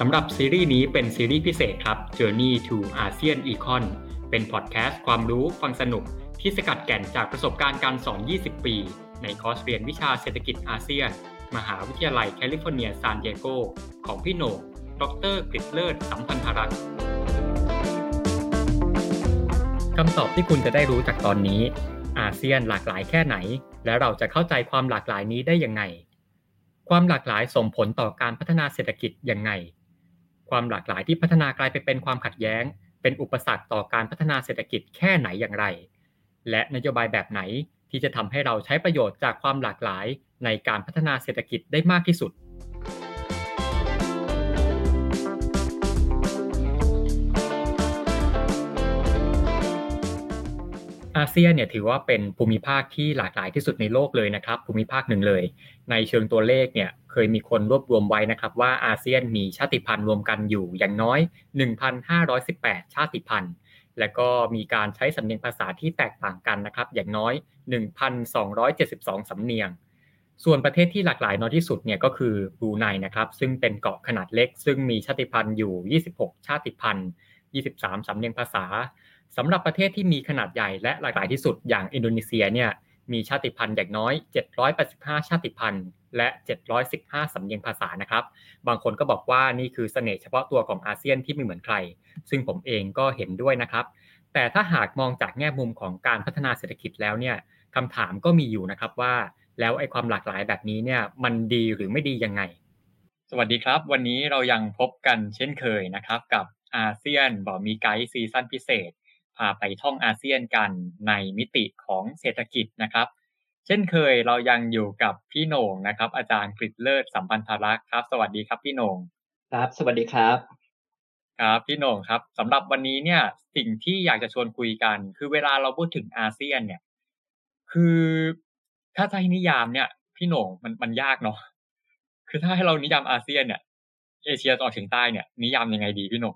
สำหรับซีรีส์นี้เป็นซีรีส์พิเศษครับ Journey to ASEAN Econ เป็นพอดแคสต์ความรู้ฟังสนุก ที่สกัดแก่นจากประสบการณ์การสอน 20 ปี ในคอร์สเรียนวิชาเศรษฐกิจอาเซียน มหาวิทยาลัยแคลิฟอร์เนียซานดิเอโกของพี่โหน่งดร.กฤษฎ์เลิศสัมพันธารักษ์คำตอบที่คุณจะได้รู้จากตอนนี้ อาเซียนหลากหลายแค่ไหน และเราจะเข้าใจความหลากหลายนี้ได้ยังไง ความหลากหลายส่งผลต่อการพัฒนาเศรษฐกิจยังไง ความหลากหลายที่พัฒนากลายไปเป็นความขัดแย้ง เป็นอุปสรรคต่อการพัฒนาเศรษฐกิจแค่ไหนอย่างไร และนโยบายแบบไหนที่จะทำให้เราใช้ประโยชน์จากความหลากหลายในการพัฒนาเศรษฐกิจได้มากที่สุด อาเซียนเนี่ยถือว่าเป็นภูมิภาคที่หลากหลายที่สุดในโลกเลยนะครับ ภูมิภาคหนึ่งเลย ในเชิงตัวเลขเนี่ยเคยมีคนรวบรวมไว้นะครับ ว่าอาเซียนมีชาติพันธุ์รวมกันอยู่อย่างน้อย 1,518 ชาติพันธุ์ และก็มีการใช้สำเนียงภาษาที่แตกต่างกันนะครับ อย่างน้อย 1,272 สำเนียง ส่วนประเทศที่หลากหลายน้อยที่สุดเนี่ยก็คือบรูไนนะครับ ซึ่งเป็นเกาะขนาดเล็ก ซึ่งมีชาติพันธุ์อยู่ 26 ชาติพันธุ์ 23 สำเนียงภาษา สำหรับประเทศที่มีขนาดใหญ่และหลากหลายที่สุดอย่างอินโดนีเซียเนี่ยมีชาติพันธุ์อย่างน้อย 785 ชาติพันธุ์ และ 715 สำเนียงภาษานะครับ บางคนก็บอกว่านี่คือเสน่ห์เฉพาะตัวของอาเซียนที่ไม่เหมือนใคร ซึ่งผมเองก็เห็นด้วยนะครับ แต่ถ้าหากมองจากแง่มุมของการพัฒนาเศรษฐกิจแล้วเนี่ยคำถามก็มีอยู่นะครับว่า แล้วไอ้ความหลากหลายแบบนี้เนี่ยมันดีหรือไม่ดียังไง สวัสดีครับ วันนี้เรายังพบกันเช่นเคยนะครับ กับอาเซียนบอมีไกด์ซีซั่นพิเศษ ไปท่องอาเซียนกันในมิติของเศรษฐกิจนะครับ เช่นเคยเรายังอยู่กับพี่โหน่งนะครับ อาจารย์กฤษเลิศสัมพันธรักษ์ครับ สวัสดีครับพี่โหน่งครับ สวัสดีครับครับพี่โหน่งครับสำหรับวันนี้เนี่ยสิ่งที่อยากจะชวนคุยกัน คือเวลาเราพูดถึงอาเซียนเนี่ย คือถ้าจะให้นิยามเนี่ยพี่โหน่งมันมันยากเนาะคือถ้าให้เรานิยามอาเซียนเนี่ยเอเชียตะวันออกเฉียงใต้เนี่ยนิยามยังไงดีพี่โหน่ง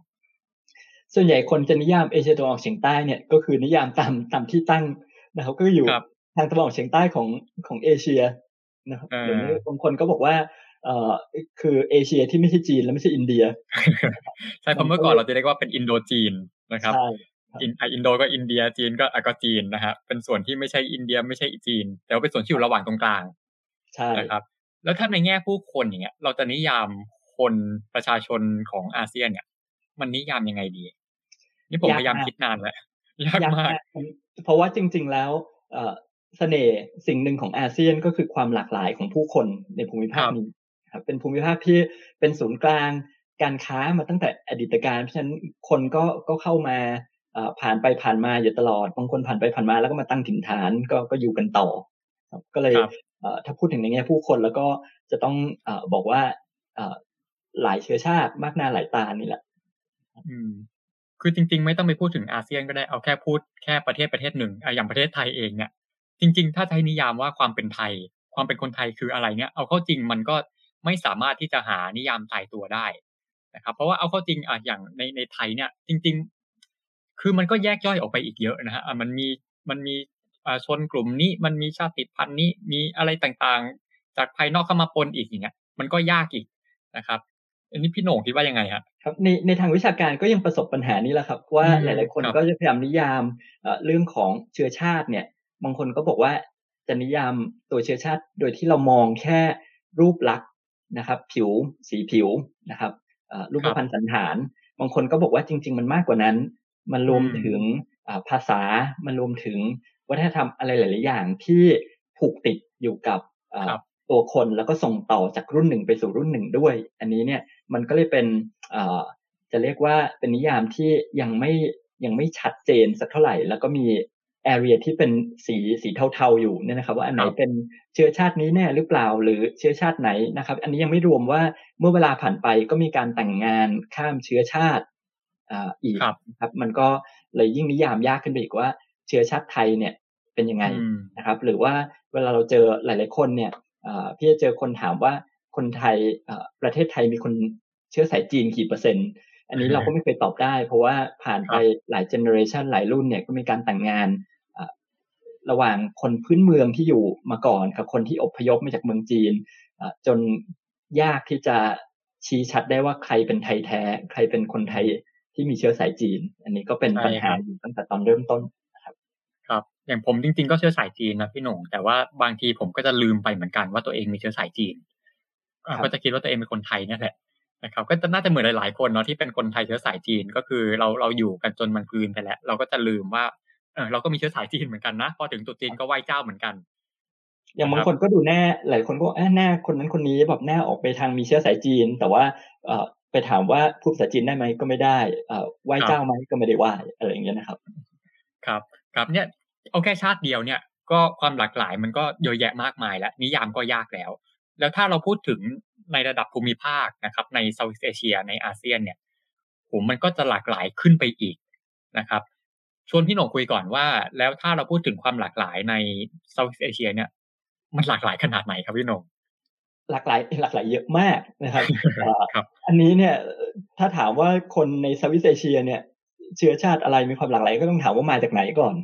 ส่วนใหญ่คนจะนิยามเอเชียตะวันออกเฉียงใต้เนี่ยก็คือนิยามตามตามที่ตั้งนะครับก็อยู่ครับทางตะวันออกเฉียงใต้ของของเอเชียนะครับเออเดี๋ยวนี้บางคนก็บอกว่าเอ่อคือเอเชียที่ไม่ใช่จีนและไม่ใช่อินเดียใช่เพราะเมื่อก่อนเราจะเรียกว่าเป็นอินโดจีนนะครับใช่อินอะอินโดก็อินเดียจีนก็อะก็จีนนะฮะเป็นส่วนที่ไม่ใช่อินเดียไม่ใช่จีน แต่ว่าเป็นส่วนที่อยู่ระหว่างตรงกลางใช่นะครับ แล้วถ้าในแง่ผู้คนอย่างเงี้ย เราจะนิยามคนประชาชนของอาเซียนเนี่ย มันนิยามยังไงดี นี่ผมพยายามคิดนานแล้วยากยากมากมาก เพราะว่าจริง ๆ แล้วเอ่อเสน่ห์สิ่งหนึ่งของอาเซียนก็คือความหลากหลายของผู้คนในภูมิภาคครับนี้ครับเป็นภูมิภาคที่เป็นศูนย์กลางการค้ามาตั้งแต่อดีตการเพราะฉะนั้นคนก็ก็เข้ามาเอ่อผ่านไปผ่านมาอยู่ตลอดบางคนผ่านไปผ่านมาแล้วก็มาตั้งถิ่นฐานก็ก็อยู่กันต่อครับก็เลยครับเอ่อถ้าพูดถึงในแง่ผู้คนแล้วก็จะต้องเอ่อบอกว่าเอ่อหลายเชื้อชาติมากหน้าหลายตานี่แหละอืม คือจริง ๆ ไม่ต้องไปพูดถึงอาเซียนก็ได้เอาแค่พูดแค่ประเทศประเทศหนึ่งอย่างประเทศไทยเองเนี่ยจริง ๆ ถ้าใช้นิยามว่าความเป็นไทย ความเป็นคนไทยคืออะไรเนี่ยเอาเข้าจริงมันก็ไม่สามารถที่จะหานิยามตายตัวได้นะครับ เพราะว่าเอาเข้าจริงอะอย่างในในไทยเนี่ยจริง ๆ คือมันก็แยกย่อยออกไปอีกเยอะนะฮะมันมีมันมีชนกลุ่มนี้มันมีชาติพันธุ์นี้มีอะไรต่างๆ จากภายนอกเข้ามาปนอีกอย่างเงี้ยมันก็ยากอีกนะครับ อันนี้พี่โหน่งคิดว่ายังไงฮะครับในในทางวิชาการก็ยังประสบปัญหานี้แหละครับ ว่าอืมหลาย ๆ คนครับก็จะพยายามนิยามเอ่อเรื่องของเชื้อชาติเนี่ย บางคนก็บอกว่าจะนิยามตัวเชื้อชาติโดยที่เรามองแค่รูปลักษณ์นะครับ ผิวสีผิวนะครับเอ่อรูปพรรณสันฐาน บางคนก็บอกว่าจริง ๆ มันมากกว่านั้น มันรวมถึงอ่าภาษามันรวมถึงวัฒนธรรมอะไรหลาย ๆ อย่างที่ผูกติดอยู่กับอ่าครับ ตัวคนแล้วก็ส่งต่อจากรุ่นหนึ่งไปสู่รุ่นหนึ่งด้วย อันนี้เนี่ยมันก็เลยเป็นเอ่อจะเรียกว่าเป็นนิยามที่ยังไม่ยังไม่ชัดเจนสักเท่าไหร่ แล้วก็มีแอเรียที่เป็นสีสีเทาๆอยู่เนี่ยนะครับ ว่าอันไหนเป็นเชื้อชาตินี้แน่หรือเปล่าหรือเชื้อชาติไหนนะครับ อันนี้ยังไม่รวมว่าเมื่อเวลาผ่านไปก็มีการแต่งงานข้ามเชื้อชาติอ่าอีกครับ มันก็เลยยิ่งนิยามยากขึ้นไปอีกว่า เชื้อชาติไทยเนี่ยเป็นยังไงนะครับ หรือว่าเวลาเราเจอหลาย ๆคนเนี่ย พี่จะเจอคนถามว่าคนไทยประเทศไทยมีคนเชื้อสายจีนกี่เปอร์เซ็นต์ อันนี้เราก็ไม่เคยตอบได้ เพราะว่าผ่านไปหลาย generation หลายรุ่นเนี่ยก็มีการแต่งงานระหว่างคนพื้นเมืองที่อยู่มาก่อนกับคนที่อพยพมาจากเมืองจีนจนยากที่จะชี้ชัดได้ว่าใครเป็นไทยแท้ ใครเป็นคนไทยที่มีเชื้อสายจีน อันนี้ก็เป็นปัญหาอยู่ตั้งแต่ตอนเริ่มต้น ครับครับอย่างผมจริงๆก็เชื้อสายจีนนะพี่หนุ่งแต่ว่าบางทีผมก็จะลืมไปเหมือนกันว่าตัวเองมีเชื้อสายจีนก็จะคิดว่าตัวเองเป็นคนไทยนี่แหละนะครับก็จะน่าจะเหมือนหลายๆคนเนาะที่เป็นคนไทยเชื้อสายจีนก็คือเราเราอยู่กันจนมันกลืนไปแล้ว เราก็จะลืมว่าเออเราก็มีเชื้อสายจีนเหมือนกันนะพอถึงตุจีนก็ไหว้เจ้าเหมือนกัน อย่างบางคนก็ดูแน่หลายคนก็แน่คนนั้นคนนี้แบบแน่ออกไปทางมีเชื้อสายจีน แต่ว่าเอไปถามว่าพูดภาษาจีนได้ไหมก็ไม่ได้เอไหว้เจ้าไหมก็ไม่ได้ไหว้อะไรอย่างเงี้ยนะครับ ครับครับเนี่ย เอาแค่ชาติเดียวเนี่ย ก็ความหลากหลายมันก็เยอะแยะมากมายแล้วนิยามก็ยากแล้ว แล้วถ้าเราพูดถึงในระดับภูมิภาคนะครับ ในเซาท์อีสเอเชียในอาเซียนเนี่ยผมมันก็จะหลากหลายขึ้นไปอีกนะครับชวนพี่หนงคุยก่อนว่า แล้วถ้าเราพูดถึงความหลากหลายในเซาท์อีสเอเชียเนี่ย มันหลากหลายขนาดไหนครับพี่หนงหลากหลายหลากหลายเยอะมากนะครับครับอันนี้เนี่ย ถ้าถามว่าคนในเซาท์อีสเอเชียเนี่ยเชื้อชาติอะไรมีความหลากหลายก็ต้องถามว่ามาจากไหนก่อน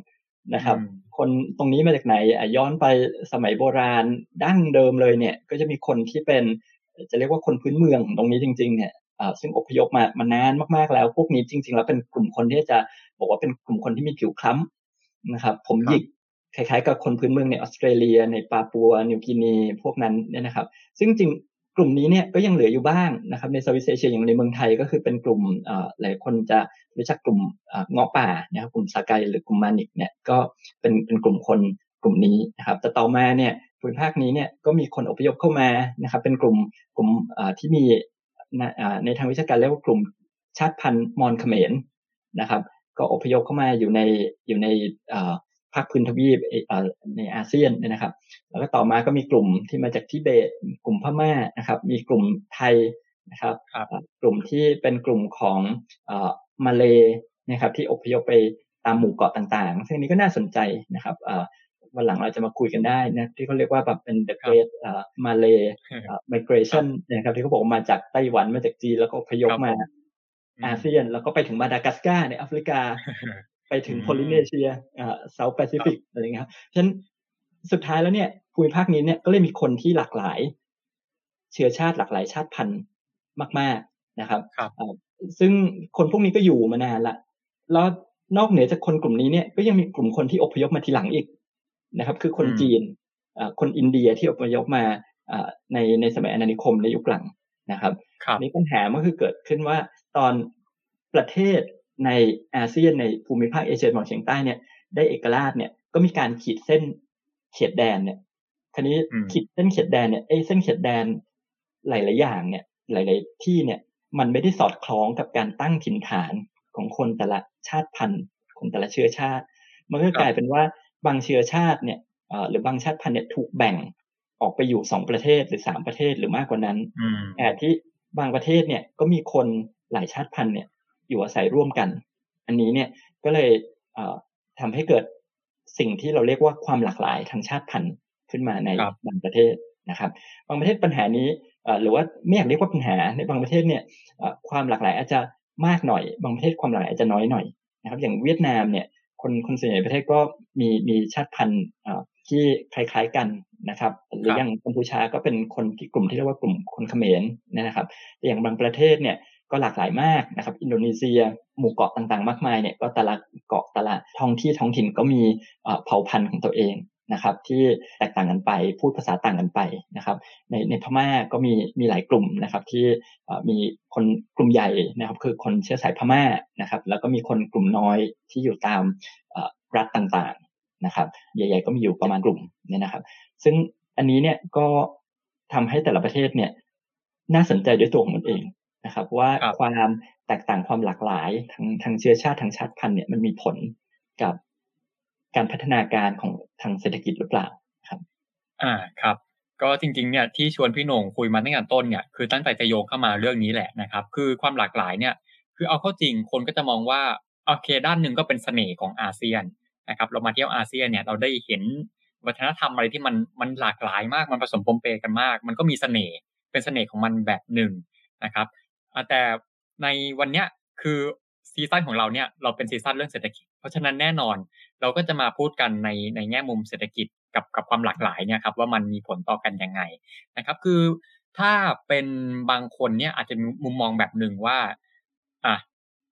นะครับ คนตรงนี้มาจากไหนย้อนไปสมัยโบราณดั้งเดิมเลยเนี่ย ก็จะมีคนที่เป็นจะเรียกว่าคนพื้นเมืองตรงนี้จริง ๆ เนี่ยซึ่งอพยพมามานานมากๆแล้ว พวกนี้จริง ๆ แล้วเป็นกลุ่มคนที่จะบอกว่าเป็นกลุ่มคนที่มีผิวคล้ำนะครับ ผมหยิกคล้ายๆกับคนพื้นเมืองในออสเตรเลีย ในปาปัวนิวกินีพวกนั้นเนี่ยนะครับ ซึ่งจริง กลุ่มนี้เนี่ยก็ยังเหลืออยู่บ้างนะครับในสวิตเซเชียอย่างในเมืองไทยก็คือเป็นกลุ่มหลายคนจะรู้จักกลุ่มเงาะป่านะครับกลุ่มสากายหรือกลุ่มมานิกเนี่ยก็เป็นเป็นกลุ่มคนกลุ่มนี้นะครับแต่ต่อมาเนี่ยภูมิภาคนี้เนี่ยก็มีคนอพยพเข้ามานะครับเป็นกลุ่มกลุ่มที่มีในทางวิชาการเรียกว่ากลุ่มชาติพันธุ์มอญเขมรนะครับ ก็อพยพเข้ามาอยู่ในอยู่ใน ภาคพื้นทวีปในอาเซียนนะครับ แล้วก็ต่อมาก็มีกลุ่มที่มาจากทิเบต กลุ่มพม่านะครับ มีกลุ่มไทยนะครับกลุ่มที่เป็นกลุ่มของมาเลนะครับ ที่อพยพไปตามหมู่เกาะต่างๆ ซึ่งนี้ก็น่าสนใจนะครับวันหลังเราจะมาคุยกันได้นะที่เขาเรียกว่าแบบเป็น the great Malay migration นะครับที่เขาบอกมาจากไต้หวันมาจากจีนแล้วก็พยพมาอาเซียนแล้วก็ไปถึงมาดากัสการในแอฟริกา ไปถึงโพลิเนเซียอ่าเซาท์แปซิฟิกอะไรเงี้ยครับฉะนั้นสุดท้ายแล้วเนี่ยภูมิภาคนี้เนี่ยก็เลยมีคนที่หลากหลาย เชื้อชาติหลากหลายชาติพันธุ์มาก ๆนะครับซึ่งคนพวกนี้ก็อยู่มานานละแล้วนอกเหนือจากคนกลุ่มนี้เนี่ยก็ยังมีกลุ่มคนที่อพยพมาทีหลังอีกนะครับ คือคนจีนคนอินเดียที่อพยพมาในในสมัยอาณานิคมในยุคหลังนะครับนี่ปัญหามันคือเกิดขึ้นว่าตอนประเทศ ในอาเซียนในภูมิภาคเอเชียตะวันออกเฉียงใต้เนี่ยได้เอกราชเนี่ยก็มีการขีดเส้นเขตแดนเนี่ยคราวนี้ขีดเส้นเขตแดนเนี่ยไอ้เส้นเขตแดนหลาย ๆ อย่างเนี่ยหลาย ๆ ที่เนี่ยมันไม่ได้สอดคล้องกับการตั้งถิ่นฐานของคนแต่ละชาติพันธุ์คนแต่ละเชื้อชาติ มันก็กลายเป็นว่าบางเชื้อชาติเนี่ยหรือบางชาติพันธุ์เนี่ยถูกแบ่งออกไปอยู่สองประเทศหรือสามประเทศหรือมากกว่านั้นแต่ที่บางประเทศเนี่ยก็มีคนหลายชาติพันธุ์เนี่ย อยู่อาศัยร่วมกัน อันนี้เนี่ยก็เลยทำให้เกิดสิ่งที่เราเรียกว่าความหลากหลายทางชาติพันธุ์ขึ้นมาในบางประเทศนะครับ บางประเทศปัญหานี้หรือว่าไม่อยากเรียกว่าปัญหาในบางประเทศเนี่ยความหลากหลายอาจจะมากหน่อย บางประเทศความหลากหลายอาจจะน้อยหน่อยนะครับ อย่างเวียดนามเนี่ยคนคนส่วนใหญ่ประเทศก็มีมีชาติพันธุ์ที่คล้ายๆกันนะครับ หรืออย่างกัมพูชาก็เป็นคนที่กลุ่มที่เรียกว่ากลุ่มคนเขมรนะครับแต่อย่างบางประเทศเนี่ย ก็หลากหลายมากนะครับ อินโดนีเซีย หมู่เกาะต่างๆ มากมายเนี่ยก็แต่ละเกาะแต่ละท้องที่ท้องถิ่นก็มีเผ่าพันธุ์ของตัวเองนะครับ ที่แตกต่างกันไปพูดภาษาต่างกันไปนะครับ ในในพม่าก็มีมีหลายกลุ่มนะครับ ที่มีคนกลุ่มใหญ่นะครับ คือคนเชื้อสายพม่านะครับ แล้วก็มีคนกลุ่มน้อยที่อยู่ตามรัฐต่างๆนะครับ ใหญ่ ๆ ก็มีอยู่ประมาณกลุ่มเนี่ยนะครับ ซึ่งอันนี้เนี่ยก็ทำให้แต่ละประเทศเนี่ยน่าสนใจด้วยตัวของมันเอง นะครับว่าความแตกต่างความหลากหลายทางทางเชื้อชาติทางชาติพันธุ์เนี่ยมันมีผลกับการพัฒนาการของทางเศรษฐกิจหรือเปล่าครับ อ่าครับ ก็จริงๆเนี่ยที่ชวนพี่หนงคุยมาตั้งแต่ต้นเนี่ยคือตั้งใจจะโยงเข้ามาเรื่องนี้แหละนะครับ คือความหลากหลายเนี่ย คือเอาเข้าจริงคนก็จะมองว่าโอเคด้านหนึ่งก็เป็นเสน่ห์ของอาเซียนนะครับเรามาเที่ยวอาเซียนเนี่ยเราได้เห็นวัฒนธรรมอะไรที่มันมันหลากหลายมากมันผสมปนเปกันมาก มันก็มีเสน่ห์เป็นเสน่ห์ของมันแบบหนึ่งนะครับ แต่ในวันเนี้ยคือซีซั่นของเราเนี่ยเราเป็นซีซั่นเรื่องเศรษฐกิจ เพราะฉะนั้นแน่นอนเราก็จะมาพูดกันในในแง่มุมเศรษฐกิจกับกับความหลากหลายเนี่ยครับว่ามันมีผลต่อกันยังไงนะครับคือถ้าเป็นบางคนเนี่ยอาจจะมีมุมมองแบบหนึ่งว่าอะ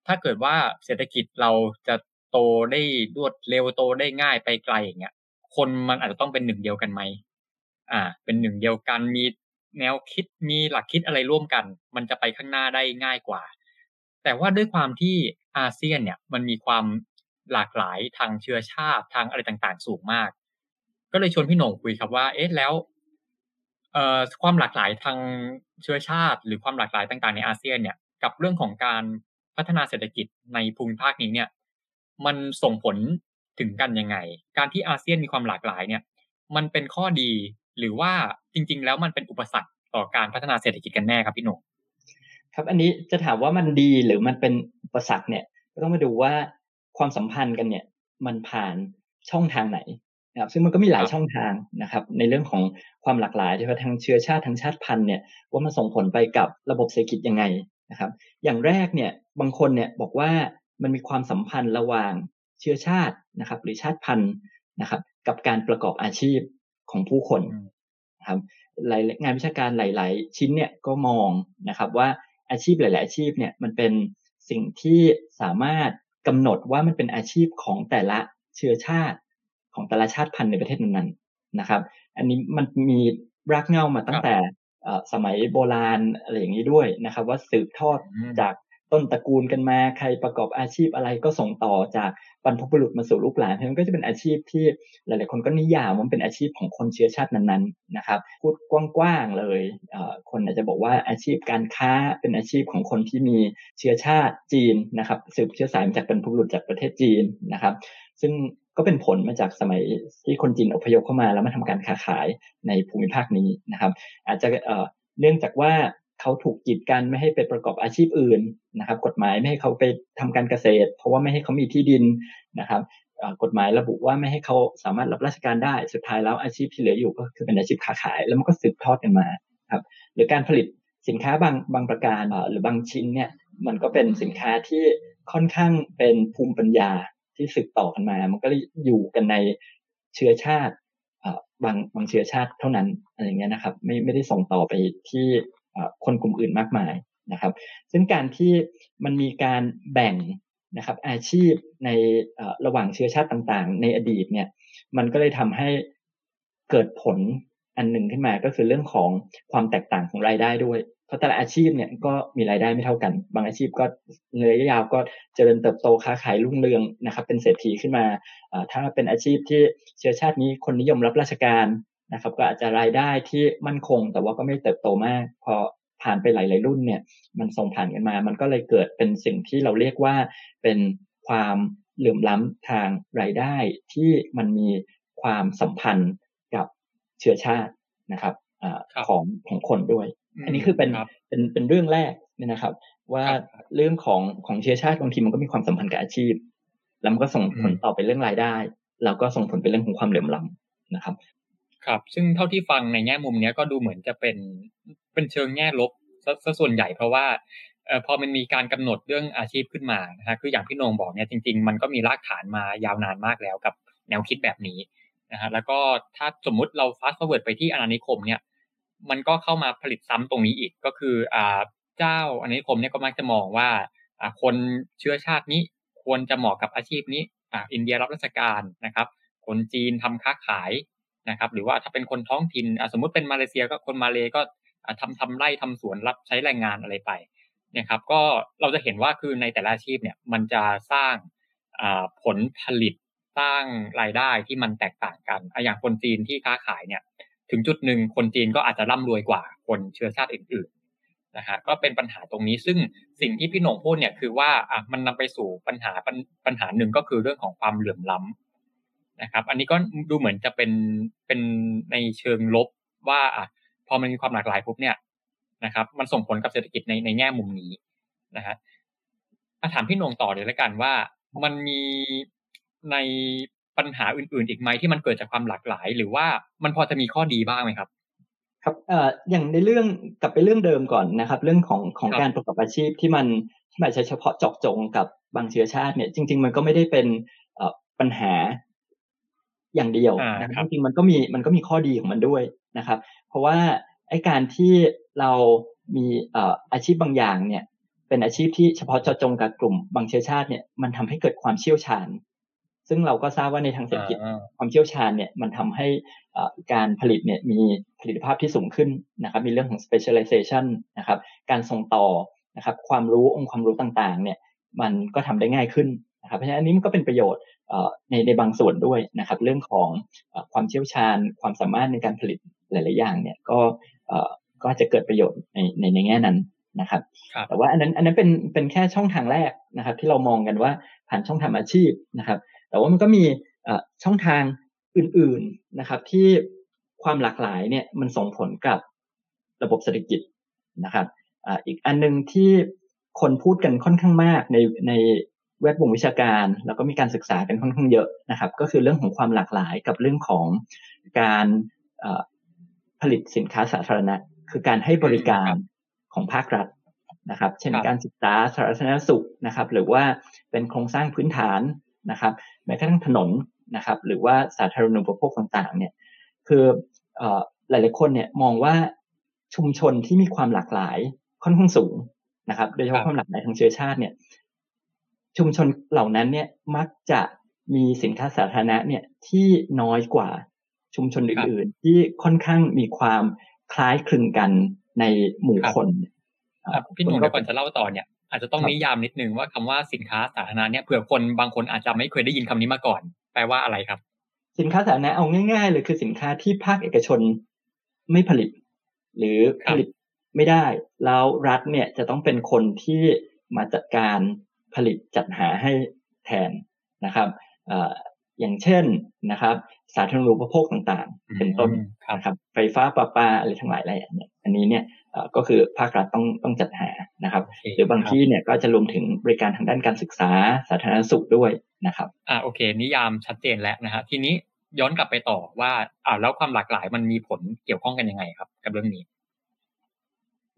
ถ้าเกิดว่าเศรษฐกิจเราจะโตได้รวดเร็วโตได้ง่ายไปไกลอย่างเงี้ยคนมันอาจจะต้องเป็นหนึ่งเดียวกันไหมอ่า เป็นหนึ่งเดียวกันมี แนวคิดมีหลักคิดอะไรร่วมกัน มันจะไปข้างหน้าได้ง่ายกว่า แต่ว่าด้วยความที่อาเซียนเนี่ยมันมีความหลากหลายทางเชื้อชาติทางอะไรต่างๆ สูงมาก ก็เลยชวนพี่หน่งคุยครับว่าเอ๊ะแล้วเอ่อความหลากหลายทางเชื้อชาติ หรือความหลากหลายต่างๆ ในอาเซียนเนี่ยกับเรื่องของการพัฒนาเศรษฐกิจในภูมิภาคนี้เนี่ย มันส่งผลถึงกันยังไง การที่อาเซียนมีความหลากหลายเนี่ย มันเป็นข้อดี หรือว่าจริง ๆ แล้วมันเป็นอุปสรรคต่อการพัฒนาเศรษฐกิจกันแน่ครับพี่หนุ่มครับอันนี้จะถามว่ามันดีหรือมันเป็นอุปสรรคเนี่ยก็ต้องมาดูว่าความสัมพันธ์กันเนี่ยมันผ่านช่องทางไหนนะครับซึ่งมันก็มีหลายช่องทางนะครับ ในเรื่องของความหลากหลายที่ว่าทางเชื้อชาติทางชาติพันธุ์เนี่ยว่ามันส่งผลไปกับระบบเศรษฐกิจยังไงนะครับ อย่างแรกเนี่ยบางคนเนี่ยบอกว่ามันมีความสัมพันธ์ระหว่างเชื้อชาตินะครับ หรือชาติพันธุ์นะครับ กับการประกอบอาชีพ ของผู้คนนะครับหลายงานวิชาการหลาย ๆ ชิ้นเนี่ยก็มองนะครับว่าอาชีพหลาย ๆ อาชีพเนี่ยมันเป็นสิ่งที่สามารถกำหนดว่ามันเป็นอาชีพของแต่ละเชื้อชาติของแต่ละชาติพันธุ์ในประเทศนั้นๆนะครับ อันนี้มันมีรากเงามาตั้งแต่สมัยโบราณอะไรอย่างนี้ด้วยนะครับ ว่าสืบทอดจาก ต้นตระกูลกันมาใครประกอบอาชีพอะไรก็ส่งต่อจากบรรพบุรุษมาสู่ลูกหลานเพราะนั้นก็จะเป็นอาชีพที่หลาย ๆ คนก็นิยามว่าเป็นอาชีพของคนเชื้อชาตินั้น ๆ นะครับ พูดกว้าง ๆ เลย คนอาจจะบอกว่าอาชีพการค้าเป็นอาชีพของคนที่มีเชื้อชาติจีนนะครับ สืบเชื้อสายมาจากบรรพบุรุษจากประเทศจีนนะครับ ซึ่งก็เป็นผลมาจากสมัยที่คนจีนอพยพเข้ามาแล้วมาทำการค้าขายในภูมิภาคนี้นะครับ อาจจะเนื่องจากว่า เขาถูกกีดกันไม่ให้ไปประกอบอาชีพอื่นนะครับ กฎหมายไม่ให้เขาไปทำการเกษตร เพราะว่าไม่ให้เขามีที่ดินนะครับกฎหมายระบุว่าไม่ให้เขาสามารถรับราชการได้สุดท้ายแล้วอาชีพที่เหลืออยู่ก็คือเป็นอาชีพค้าขาย แล้วมันก็สืบทอดกันมาครับหรือการผลิตสินค้าบางบางประการหรือบางชิ้นเนี่ยมันก็เป็นสินค้าที่ค่อนข้างเป็นภูมิปัญญาที่สืบต่อกันมา มันก็อยู่กันในเชื้อชาติบางบางเชื้อชาติเท่านั้นอะไรเงี้ยนะครับ ไม่ไม่ได้ส่งต่อไปที่ คนกลุ่มอื่นมากมายนะครับ ซึ่งการที่มันมีการแบ่งนะครับอาชีพในระหว่างเชื้อชาติต่างๆ ในอดีตเนี่ยมันก็เลยทำให้เกิดผลอันหนึ่งขึ้นมาก็คือเรื่องของความแตกต่างของรายได้ด้วย เพราะแต่ละอาชีพเนี่ยก็มีรายได้ไม่เท่ากัน บางอาชีพก็ระยะยาวก็เจริญเติบโตค้าขายรุ่งเรืองนะครับ เป็นเศรษฐีขึ้นมาถ้าเป็นอาชีพที่เชื้อชาตินี้คนนิยมรับราชการ นะครับ ก็อาจจะรายได้ที่มั่นคง แต่ว่าก็ไม่เติบโตมาก พอผ่านไปหลาย ๆ รุ่นเนี่ย มันส่งผ่านกันมา มันก็เลยเกิดเป็นสิ่งที่เราเรียกว่าเป็นความเหลื่อมล้ำทางรายได้ที่มันมีความสัมพันธ์กับเชื้อชาตินะครับอของของคนด้วย อันนี้คือเป็นเป็นเป็นเรื่องแรกเนี่ยนะครับ ว่าเรื่องของของเชื้อชาติบางทีมันก็มีความสัมพันธ์กับอาชีพ แล้วมันก็ส่งผลต่อไปเรื่องรายได้ แล้วก็ส่งผลไปเรื่องของความเหลื่อมล้ำนะครับ ครับ ซึ่งเท่าที่ฟังในแง่มุมเนี้ยก็ดูเหมือนจะเป็นเป็นเชิงแง่ลบซะส่วนใหญ่เพราะว่าเอ่อพอมันมีการกำหนดเรื่องอาชีพขึ้นมานะฮะคืออย่างพี่นงบอกเนี่ยจริง ๆ มันก็มีรากฐานมายาวนานมากแล้วกับแนวคิดแบบนี้นะฮะแล้วก็ถ้าสมมุติเรา fast forward ไปที่อาณานิคมเนี่ย มันก็เข้ามาผลิตซ้ำตรงนี้อีกก็คืออ่าเจ้าอาณานิคมเนี่ยก็มักจะมองว่าอ่าคนเชื้อชาตินี้ควรจะเหมาะกับอาชีพนี้อ่าอินเดียรับราชการนะครับ คนจีนทำค้าขาย นะครับ หรือว่าถ้าเป็นคนท้องถิ่นสมมุติเป็นมาเลเซียก็คนมาเลก็ทำทำไร่ทำสวนรับใช้แรงงานอะไรไปเนี่ยครับ ก็เราจะเห็นว่าคือในแต่ละอาชีพเนี่ยมันจะสร้างผลผลิตสร้างรายได้ที่มันแตกต่างกันอย่างคนจีนที่ค้าขายเนี่ย ถึงจุดหนึ่งคนจีนก็อาจจะร่ำรวยกว่าคนเชื้อชาติอื่นๆนะฮะก็เป็นปัญหาตรงนี้ซึ่งสิ่งที่พี่หนงพูดเนี่ยคือว่าอะมันนำไปสู่ปัญหาปัญหาหนึ่งก็คือเรื่องของความเหลื่อมล้ำ นะครับ อันนี้ก็ดูเหมือนจะเป็นเป็นในเชิงลบว่าอะพอมันมีความหลากหลายปุ๊บเนี่ยนะครับ มันส่งผลกับเศรษฐกิจในในแง่มุมนี้นะฮะมาถามพี่นงต่อเลยแล้วกันว่ามันมีในปัญหาอื่น ๆ อีกไหมที่มันเกิดจากความหลากหลาย หรือว่ามันพอจะมีข้อดีบ้างไหมครับ ครับเอ่ออย่างในเรื่องกลับไปเรื่องเดิมก่อนนะครับ เรื่องของของการประกอบอาชีพที่มันที่มันใช้เฉพาะเจาะจงกับบางเชื้อชาติเนี่ย จริง ๆ มันก็ไม่ได้เป็นเอ่อปัญหา อย่างเดียวนะครับจริงๆมันก็มีมันก็มีข้อดีของมันด้วยนะครับ เพราะว่าไอ้การที่เรามีเอ่ออาชีพบางอย่างเนี่ยเป็นอาชีพที่เฉพาะเจาะจงกับกลุ่มบางเชื้อชาติเนี่ยมันทำให้เกิดความเชี่ยวชาญ ซึ่งเราก็ทราบว่าในทางเศรษฐกิจความเชี่ยวชาญเนี่ยมันทำให้การผลิตเนี่ยมีผลิตภาพที่สูงขึ้นนะครับ มีเรื่องของ specialization นะครับ การส่งต่อนะครับ ความรู้องค์ความรู้ต่างๆ เนี่ยมันก็ทำได้ง่ายขึ้นนะครับ เพราะฉะนั้นอันนี้มันก็เป็นประโยชน์ ในในบางส่วนด้วยนะครับ เรื่องของความเชี่ยวชาญ ความสามารถในการผลิตหลาย ๆ อย่างเนี่ยก็ก็จะเกิดประโยชน์ในในในแง่นั้นนะครับ แต่ว่าอันนั้นอันนั้นเป็นเป็นแค่ช่องทางแรกนะครับ ที่เรามองกันว่าผ่านช่องทางอาชีพนะครับ แต่ว่ามันก็มีช่องทางอื่น ๆ นะครับ ที่ความหลากหลายเนี่ยมันส่งผลกับระบบเศรษฐกิจนะครับอีกอันนึงที่คนพูดกันค่อนข้างมากในใน แวดวงวิชาการ แล้วก็มีการศึกษากันค่อนข้างเยอะนะครับ ก็คือเรื่องของความหลากหลายกับเรื่องของการผลิตสินค้าสาธารณะ คือการให้บริการของภาครัฐนะครับ เช่นการศึกษาสาธารณสุขนะครับ หรือว่าเป็นโครงสร้างพื้นฐานนะครับแม้กระทั่งถนนนะครับ หรือว่าสาธารณูปโภคต่างๆ เนี่ย คือหลายๆคนเนี่ยมองว่าชุมชนที่มีความหลากหลายค่อนข้างสูงนะครับ โดยเฉพาะความหลากหลายทางเชื้อชาติเนี่ย ชุมชนเหล่านั้นเนี่ยมักจะมีสินค้าสาธารณะเนี่ยที่น้อยกว่าชุมชนอื่น ๆ ที่ค่อนข้างมีความคล้ายคลึงกันในหมู่คนพี่หนุ่มก่อนจะเล่าต่อเนี่ยอาจจะต้องนิยามนิดนึงว่าคำว่าสินค้าสาธารณะเนี่ยเผื่อคนบางคนอาจจะไม่เคยได้ยินคำนี้มาก่อน แปลว่าอะไรครับ สินค้าสาธารณะเอาง่าย ๆ เลยคือสินค้าที่ภาคเอกชนไม่ผลิต หรือผลิตไม่ได้ แล้วรัฐเนี่ยจะต้องเป็นคนที่มาจัดการ ผลิตจัดหาให้แทนนะครับอย่างเช่นนะครับสาธารณูปโภคต่างๆ เป็นต้นนะครับไฟฟ้าประปาอะไรทั้งหลายอะไรอย่างเงี้ยอันนี้เนี่ยก็คือภาครัฐต้องต้องจัดหานะครับ หรือบางที่เนี่ยก็จะรวมถึงบริการทางด้านการศึกษาสาธารณสุขด้วยนะครับอ่าโอเค นิยามชัดเจนแล้วนะฮะทีนี้ย้อนกลับไปต่อว่าอ่าแล้วความหลากหลายมันมีผลเกี่ยวข้องกันยังไงครับ กับเรื่องนี้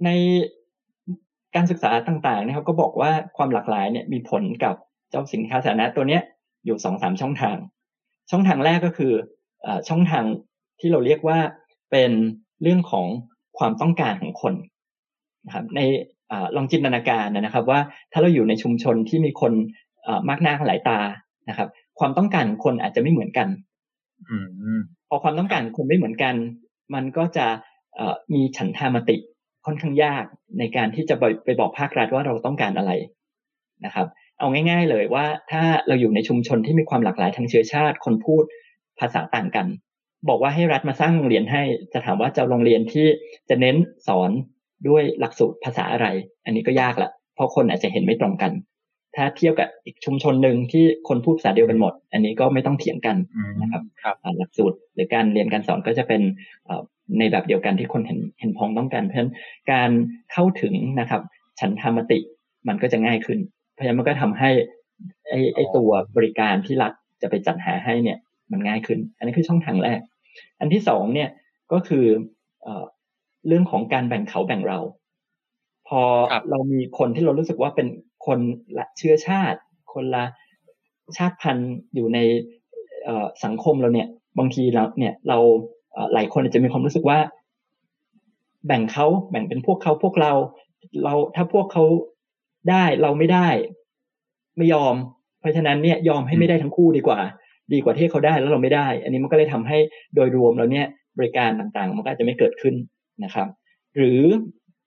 ใน การศึกษาต่างๆนะครับก็บอกว่าความหลากหลายเนี่ยมีผลกับเจ้าสินค้าสาธารณะตัวเนี้ยอยู่สองสามช่องทาง ช่องทางแรกก็คืออช่องทางที่เราเรียกว่าเป็นเรื่องของความต้องการของคนนะครับในอลองจินตนาการนะครับ ว่าถ้าเราอยู่ในชุมชนที่มีคนมากหน้าหลายตานะครับ ความต้องการของคนอาจจะไม่เหมือนกันพอความต้องการคนไม่เหมือนกัน มันก็จะมีฉันทามติ ค่อนข้างยากในการที่จะไปบอกภาครัฐว่าเราต้องการอะไรนะครับ เอาง่าย ๆเลยว่าถ้าเราอยู่ในชุมชนที่มีความหลากหลายทางเชื้อชาติ คนพูดภาษาต่างกัน บอกว่าให้รัฐมาสร้างโรงเรียนให้จะถามว่าจะโรงเรียนที่จะเน้นสอนด้วยหลักสูตรภาษาอะไร อันนี้ก็ยากละเพราะคนอาจจะเห็นไม่ตรงกัน ถ้าเทียบกับอีกชุมชนหนึ่งที่คนพูดภาษาเดียวกันหมด อันนี้ก็ไม่ต้องเถียงกันนะครับ หลักสูตรหรือการเรียนการสอนก็จะเป็น ในแบบเดียวกันที่คนเห็นเห็นพ้องต้องกันเพราะฉะนั้นการเข้าถึงนะครับ ฉันธรรมติมันก็จะง่ายขึ้น เพราะฉะนั้นมันก็ทำให้ไอ้ไอ้ตัวบริการที่รัฐจะไปจัดหาให้เนี่ยมันง่ายขึ้น อันนี้คือช่องทางแรก อันที่สองเนี่ยก็คือเรื่องของการแบ่งเขาแบ่งเรา พอเรามีคนที่เรารู้สึกว่าเป็นคนละเชื้อชาติ คนละชาติพันธุ์อยู่ในสังคมเราเนี่ย บางทีเราเนี่ยเรา หลายคนอาจจะมีความรู้สึกว่า แบ่งเขาแบ่งเป็นพวกเขาพวกเรา เราถ้าพวกเขาได้เราไม่ได้ ไม่ยอม เพราะฉะนั้นเนี่ยยอมให้ไม่ได้ทั้งคู่ดีกว่า ดีกว่าที่เขาได้แล้วเราไม่ได้ อันนี้มันก็เลยทำให้โดยรวมแล้วเนี่ยบริการต่างๆ มันก็อาจจะไม่เกิดขึ้นนะครับ หรือ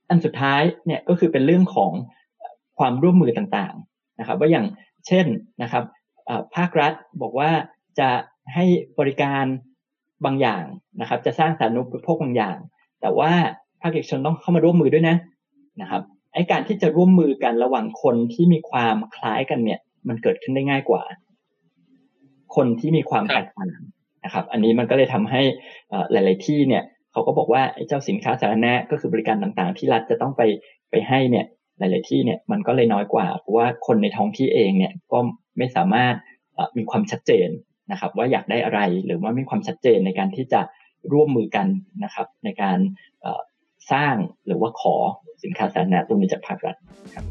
อันสุดท้ายเนี่ยก็คือเป็นเรื่องของความร่วมมือต่างๆนะครับ ว่าอย่างเช่นนะครับภาครัฐบอกว่าจะให้บริการ บางอย่างนะครับ จะสร้างสาธารณูปโภคบางอย่าง แต่ว่าภาคเอกชนต้องเข้ามาร่วมมือด้วยนะนะครับไอ้การที่จะร่วมมือกันระหว่างคนที่มีความคล้ายกันเนี่ย มันเกิดขึ้นได้ง่ายกว่า คนที่มีความแตกต่างนะครับ อันนี้มันก็เลยทำให้หลาย ๆ ที่เนี่ยเขาก็บอกว่าไอ้เจ้าสินค้าสาธารณะก็คือบริการต่างๆ ที่รัฐจะต้องไปไปให้เนี่ย หลาย ๆ ที่เนี่ยมันก็เลยน้อยกว่าเพราะว่าคนในท้องที่เองเนี่ยก็ไม่สามารถมีความชัดเจน นะครับ ว่าอยากได้อะไรหรือว่ามีความชัดเจนในการที่จะร่วมมือกันนะครับ ในการสร้างหรือว่าขอสินค้าสาธารณะตรงนี้จากภาครัฐครับ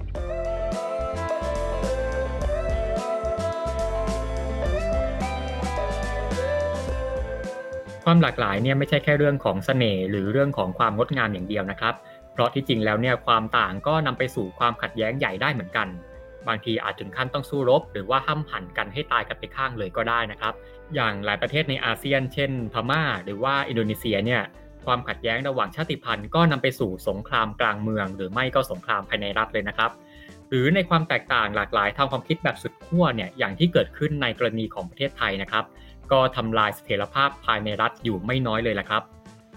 ความหลากหลายเนี่ยไม่ใช่แค่เรื่องของเสน่ห์หรือเรื่องของความงดงามอย่างเดียวนะครับ เพราะที่จริงแล้วเนี่ยความต่างก็นำไปสู่ความขัดแย้งใหญ่ได้เหมือนกัน บางทีอาจถึงขั้นต้องสู้รบ หรือว่าห้ามหันกันให้ตายกันไปข้างเลยก็ได้นะครับ อย่างหลายประเทศในอาเซียน เช่น พม่า หรือว่าอินโดนีเซียเนี่ยความขัดแย้งระหว่างชาติพันธุ์ก็นำไปสู่สงครามกลางเมือง หรือไม่ก็สงครามภายในรัฐเลยนะครับ หรือในความแตกต่างหลากหลายทางความคิดแบบสุดขั้วเนี่ยอย่างที่เกิดขึ้นในกรณีของประเทศไทยนะครับ ก็ทำลายเสถียรภาพภายในรัฐอยู่ไม่น้อยเลยละครับ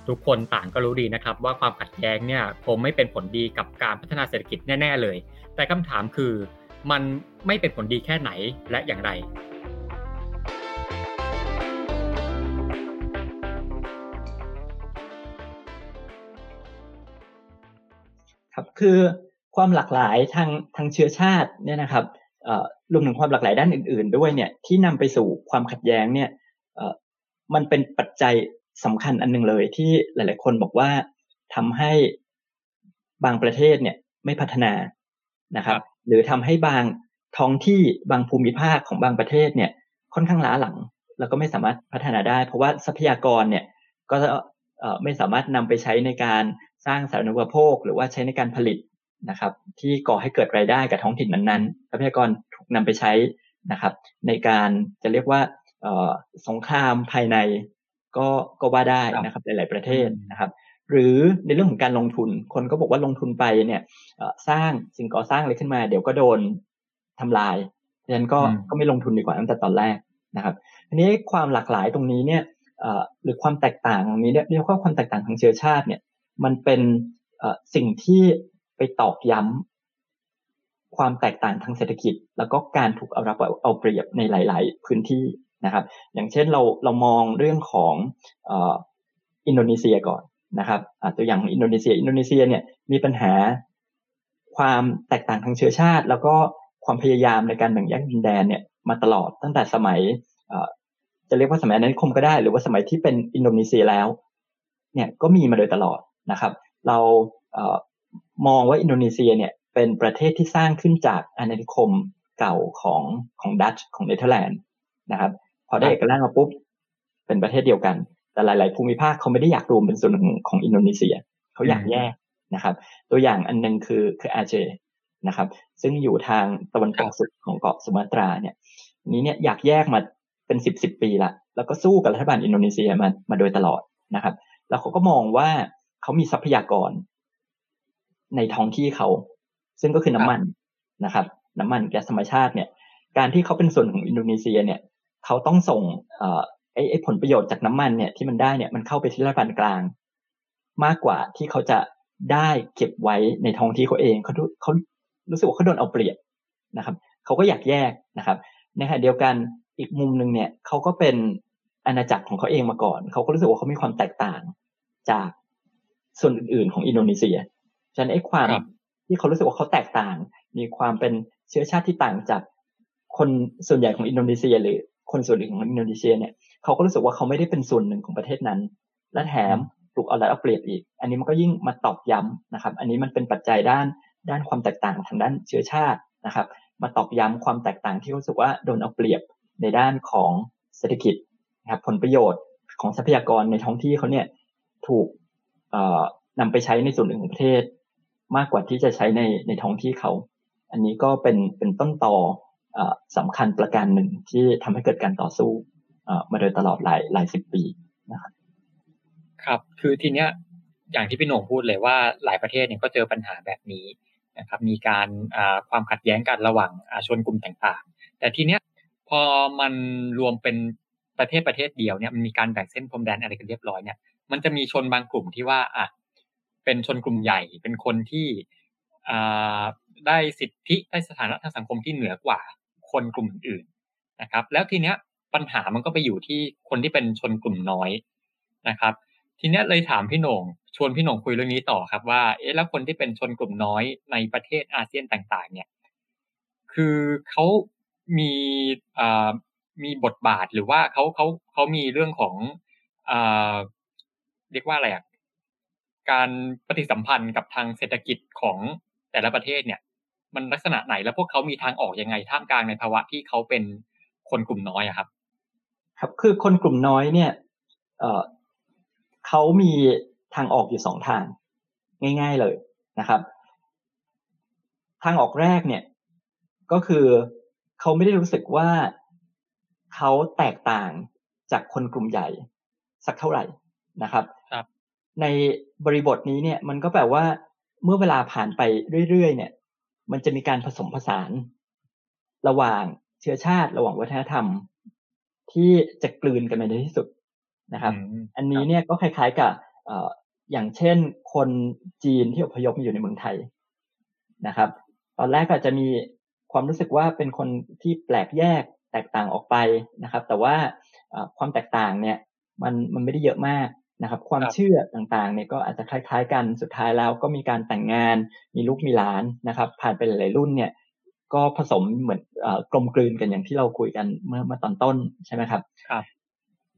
ทุกคนต่างก็รู้ดีนะครับ ว่าความขัดแย้งเนี่ยคงไม่เป็นผลดีกับการพัฒนาเศรษฐกิจแน่ ๆ เลย แต่คำถามคือ มันไม่เป็นผลดีแค่ไหนและอย่างไร ครับคือความหลากหลายทางทางเชื้อชาติเนี่ยนะครับรวมถึงความหลากหลายด้านอื่น ๆ ด้วยเนี่ยที่นำไปสู่ความขัดแย้งเนี่ยมันเป็นปัจจัยสำคัญอันนึงเลยที่หลาย ๆ คนบอกว่าทำให้บางประเทศเนี่ยไม่พัฒนานะครับ หรือทำให้บางท้องที่บางภูมิภาคของบางประเทศเนี่ยค่อนข้างล้าหลัง แล้วก็ไม่สามารถพัฒนาได้ เพราะว่าทรัพยากรเนี่ยก็ไม่สามารถนำไปใช้ในการสร้างสาธารณูปโภค หรือว่าใช้ในการผลิตนะครับ ที่ก่อให้เกิดรายได้กับท้องถิ่นนั้นๆทรัพยากรถูกนำไปใช้นะครับ ในการจะเรียกว่าสงครามภายในก็ก็ว่าได้นะครับหลาย ๆประเทศนะครับ หรือในเรื่องของการลงทุน คนก็บอกว่าลงทุนไปเนี่ยสร้างสิ่งก่อสร้างอะไรขึ้นมา เดี๋ยวก็โดนทำลายดังนั้นก็ก็ไม่ลงทุนดีกว่าตั้งแต่ตอนแรกนะครับทีนี้ความหลากหลายตรงนี้เนี่ยหรือความแตกต่างตรงนี้เนี่ยเรียกว่าความแตกต่างทางเชื้อชาติเนี่ย มันเป็นสิ่งที่ไปตอกย้ำความแตกต่างทางเศรษฐกิจ แล้วก็การถูกเอารับเอาเปรียบในหลาย ๆ พื้นที่นะครับ อย่างเช่นเราเรามองเรื่องของอินโดนีเซียก่อน นะครับตัวอย่างอินโดนีเซีย อินโดนีเซียเนี่ยมีปัญหาความแตกต่างทางเชื้อชาติ แล้วก็ความพยายามในการแบ่งแยกดินแดนเนี่ยมาตลอดตั้งแต่สมัยจะเรียกว่าสมัยอาณานิคมก็ได้ หรือว่าสมัยที่เป็นอินโดนีเซียแล้ว เนี่ยก็มีมาโดยตลอดนะครับ เรามองว่าอินโดนีเซียเนี่ยเป็นประเทศที่สร้างขึ้นจากอาณานิคมเก่าของของดัตช์ของเนเธอร์แลนด์นะครับ พอได้เอกราชมาปุ๊บเป็นประเทศเดียวกัน แต่หลาย ๆ ภูมิภาคเขาไม่ได้อยากรวมเป็นส่วนหนึ่งของอินโดนีเซียเขาอยากแยกนะครับ ตัวอย่างอันนึงคือคืออาเจนะครับ ซึ่งอยู่ทางตะวันตกสุดของเกาะสุมาตราเนี่ยนี้เนี่ยอยากแยกมาเป็นสิบสิบปีละแล้วก็สู้กับรัฐบาลอินโดนีเซียมามาโดยตลอดนะครับ แล้วเขาก็มองว่าเขามีทรัพยากรในท้องที่เขา ซึ่งก็คือน้ำมันนะครับ น้ำมันแก๊สธรรมชาติเนี่ย การที่เขาเป็นส่วนของอินโดนีเซียเนี่ย เขาต้องส่ง เอ่อไอ้ผลประโยชน์จากน้ำมันเนี่ยที่มันได้เนี่ยมันเข้าไปที่รัฐบาลกลาง มากกว่าที่เขาจะได้เก็บไว้ในท้องที่เขาเองเขาเขารู้สึกว่าเขาโดนเอาเปรียบนะครับเขาก็อยากแยกนะครับในขณะเดียวกันอีกมุมหนึ่งเนี่ยเขาก็เป็นอาณาจักรของเขาเองมาก่อนเขาก็รู้สึกว่าเขามีความแตกต่างจากส่วนอื่นๆ ของอินโดนีเซียฉะนั้นไอ้ความที่เขารู้สึกว่าเขาแตกต่าง มีความเป็นเชื้อชาติที่ต่างจากคนส่วนใหญ่ของอินโดนีเซีย หรือคนส่วนอื่นของอินโดนีเซียเนี่ย เขาก็รู้สึกว่าเขาไม่ได้เป็นส่วนหนึ่งของประเทศนั้น และแถมถูกเอาละเอาเปรียบอีก อันนี้มันก็ยิ่งมาตอกย้ำนะครับ อันนี้มันเป็นปัจจัยด้านด้านความแตกต่างทางด้านเชื้อชาตินะครับ มาตอกย้ำความแตกต่างที่รู้สึกว่าโดนเอาเปรียบในด้านของเศรษฐกิจนะครับผลประโยชน์ของทรัพยากรในท้องที่เขาเนี่ยถูกนำไปใช้ในส่วนหนึ่งของประเทศ มากกว่าที่จะใช้ในในท้องที่เขา อันนี้ก็เป็นเป็นต้นต่อสำคัญประการหนึ่งที่ทำให้เกิดการต่อสู้ มาโดยตลอดหลายหลายสิบปีนะครับครับ คือทีเนี้ยอย่างที่พี่หน่งพูดเลยว่าหลายประเทศเนี่ยก็เจอปัญหาแบบนี้นะครับ มีการความขัดแย้งกันระหว่างชนกลุ่มต่างๆ แต่ทีเนี้ยพอมันรวมเป็นประเทศประเทศเดียวเนี่ยมันมีการแบ่งเส้นพรมแดนอะไรกันเรียบร้อยเนี่ยมันจะมีชนบางกลุ่มที่ว่าอะเป็นชนกลุ่มใหญ่ เป็นคนที่ได้สิทธิได้สถานะทางสังคมที่เหนือกว่าคนกลุ่มอื่นนะครับ แล้วทีเนี้ย ปัญหามันก็ไปอยู่ที่คนที่เป็นชนกลุ่มน้อยนะครับ ทีนี้เลยถามพี่หนงชวนพี่หนงคุยเรื่องนี้ต่อครับว่าเอ๊ะแล้วคนที่เป็นชนกลุ่มน้อยในประเทศอาเซียนต่าง ๆ เนี่ย คือเขามีอ่ามีบทบาทหรือว่าเขาเขาเขามีเรื่องของอ่าเรียกว่าอะไรอะการปฏิสัมพันธ์กับทางเศรษฐกิจของแต่ละประเทศเนี่ย มันลักษณะไหนแล้วพวกเขามีทางออกยังไงท่ามกลางในภาวะที่เขาเป็นคนกลุ่มน้อยอะครับ ครับคือคนกลุ่มน้อยเนี่ยเออเขามีทางออกอยู่สองทาง ง่าย ๆเลยนะครับ ทางออกแรกเนี่ย ก็คือเขาไม่ได้รู้สึกว่าเขาแตกต่างจากคนกลุ่มใหญ่สักเท่าไหร่นะครับครับในบริบทนี้เนี่ย มันก็แปลว่าเมื่อเวลาผ่านไปเรื่อยๆเนี่ย มันจะมีการผสมผสาน ระหว่างเชื้อชาติ ระหว่างวัฒนธรรม ที่จะกลืนกันไปในที่สุดนะครับอืมอันนี้เนี่ยก็คล้ายๆกับเอ่ออย่างเช่นคนจีนที่อพยพมาอยู่ในเมืองไทยนะครับ ตอนแรกก็จะมีความรู้สึกว่าเป็นคนที่แปลกแยกแตกต่างออกไปนะครับ แต่ว่าเอ่อความแตกต่างเนี่ยมันมันไม่ได้เยอะมากนะครับ ความครับเชื่อต่างๆเนี่ยก็อาจจะคล้าย ๆ กันสุดท้ายแล้วก็มีการแต่งงาน มีลูกมีหลานนะครับ ผ่านไปหลายๆรุ่นเนี่ย ก็ผสมเหมือนเอ่อกลมกลืนกันอย่างที่เราคุยกันเมื่อเมื่อตอนต้นใช่ไหมครับครับ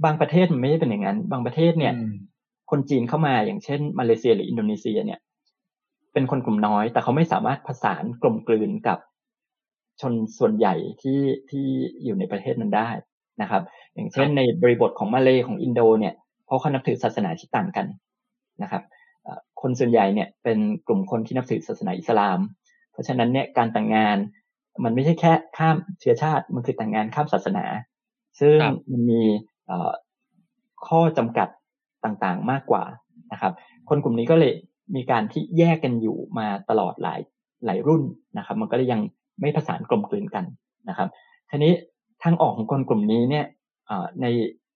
บางประเทศมันไม่ได้เป็นอย่างนั้น บางประเทศเนี่ยอืมคนจีนเข้ามาอย่างเช่น มาเลเซียหรืออินโดนีเซีย เนี่ย เป็นคนกลุ่มน้อย แต่เขาไม่สามารถผสานกลมกลืนกับชนส่วนใหญ่ที่ที่อยู่ในประเทศนั้นได้นะครับ อย่างเช่นครับในบริบทของมาเลของอินโด เนี่ยเพราะเขานับถือศาสนาที่ต่างกันนะครับเอ่อคนส่วนใหญ่เนี่ยเป็นกลุ่มคนที่นับถือศาสนาอิสลาม เพราะฉะนั้นเนี่ยการแต่งงาน มันไม่ใช่แค่ข้ามเชื้อชาติ มันคือแต่งงานข้ามศาสนา ซึ่งครับมันมีเอ่อข้อจำกัดต่างๆมากกว่านะครับ คนกลุ่มนี้ก็เลยมีการที่แยกกันอยู่มาตลอดหลายหลายรุ่นนะครับ มันก็เลยยังไม่ผสานกลมกลืนกันนะครับทีนี้ทางออกของคนกลุ่มนี้เนี่ยเอ่อใน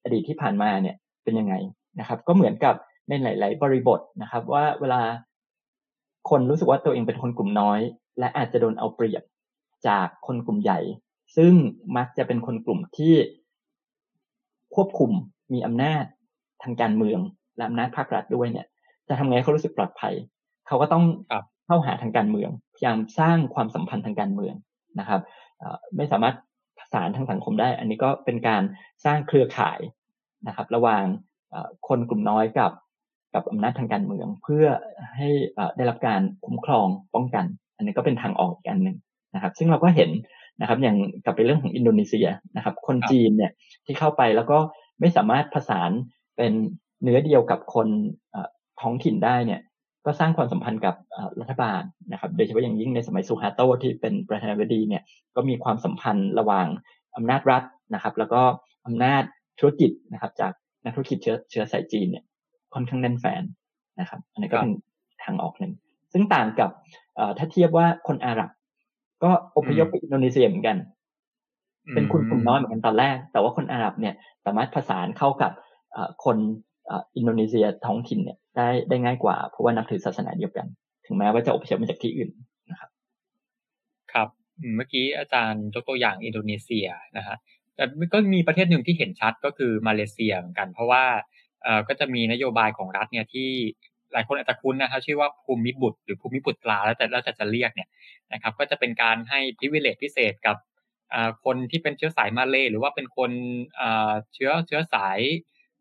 อดีตที่ผ่านมาเนี่ยเป็นยังไงนะครับ ก็เหมือนกับในหลาย ๆ บริบทนะครับ ว่าเวลาคนรู้สึกว่าตัวเองเป็นคนกลุ่มน้อย และอาจจะโดนเอาเปรียบ จากคนกลุ่มใหญ่ ซึ่งมักจะเป็นคนกลุ่มที่ควบคุมมีอำนาจทางการเมืองและอำนาจภาครัฐด้วยเนี่ย จะทำไงให้เขารู้สึกปลอดภัย เขาก็ต้องครับเข้าหาทางการเมือง พยายามสร้างความสัมพันธ์ทางการเมืองนะครับเอ่อไม่สามารถผสานทางสังคมได้ อันนี้ก็เป็นการสร้างเครือข่ายนะครับ ระหว่างเอ่อคนกลุ่มน้อยกับกับอำนาจทางการเมือง เพื่อให้เอ่อได้รับการคุ้มครองป้องกัน อันนี้ก็เป็นทางออกอีกอันหนึ่ง นะครับ ซึ่งเราก็เห็นนะครับอย่างกลับไปเรื่องของอินโดนีเซียนะครับ คนจีนเนี่ยที่เข้าไปแล้วก็ไม่สามารถผสานเป็นเนื้อเดียวกับคนท้องถิ่นได้เนี่ย ก็สร้างความสัมพันธ์กับรัฐบาลนะครับ โดยเฉพาะอย่างยิ่งในสมัยซูฮาโตที่เป็นประธานาธิบดีเนี่ยก็มีความสัมพันธ์ระหว่างอำนาจรัฐนะครับ แล้วก็อำนาจธุรกิจนะครับ จากนักธุรกิจเชื้อเชื้อสายจีนเนี่ยค่อนข้างแน่นแฟนนะครับ อันนี้ก็เป็นทางออกหนึ่งซึ่งต่างกับถ้าเทียบว่าคนอาหรับ ก็อพยพไปอินโดนีเซียเหมือนกัน เป็นคนกลุ่มน้อยเหมือนกันตอนแรก แต่ว่าคนอาหรับเนี่ย สามารถผสานเข้ากับเอ่อคนเอ่ออินโดนีเซียท้องถิ่นเนี่ยได้ได้ง่ายกว่า เพราะว่านับถือศาสนาเดียวกัน ถึงแม้ว่าจะอพยพมาจากที่อื่นนะครับ ครับอืมเมื่อกี้อาจารย์ยกตัวอย่างอินโดนีเซียนะฮะแต่ก็มีประเทศหนึ่งที่เห็นชัดก็คือมาเลเซียเหมือนกัน เพราะว่าเอ่อก็จะมีนโยบายของรัฐเนี่ยที่ หลายคนอาจจะคุ้นนะครับชื่อว่าภูมิบุตรหรือภูมิบุตรลาแล้วแต่แล้วแต่จะเรียกเนี่ยนะครับ ก็จะเป็นการให้พิเวเลตพิเศษกับคนที่เป็นเชื้อสายมาเลยหรือว่าเป็นคนเชื้อเชื้อสาย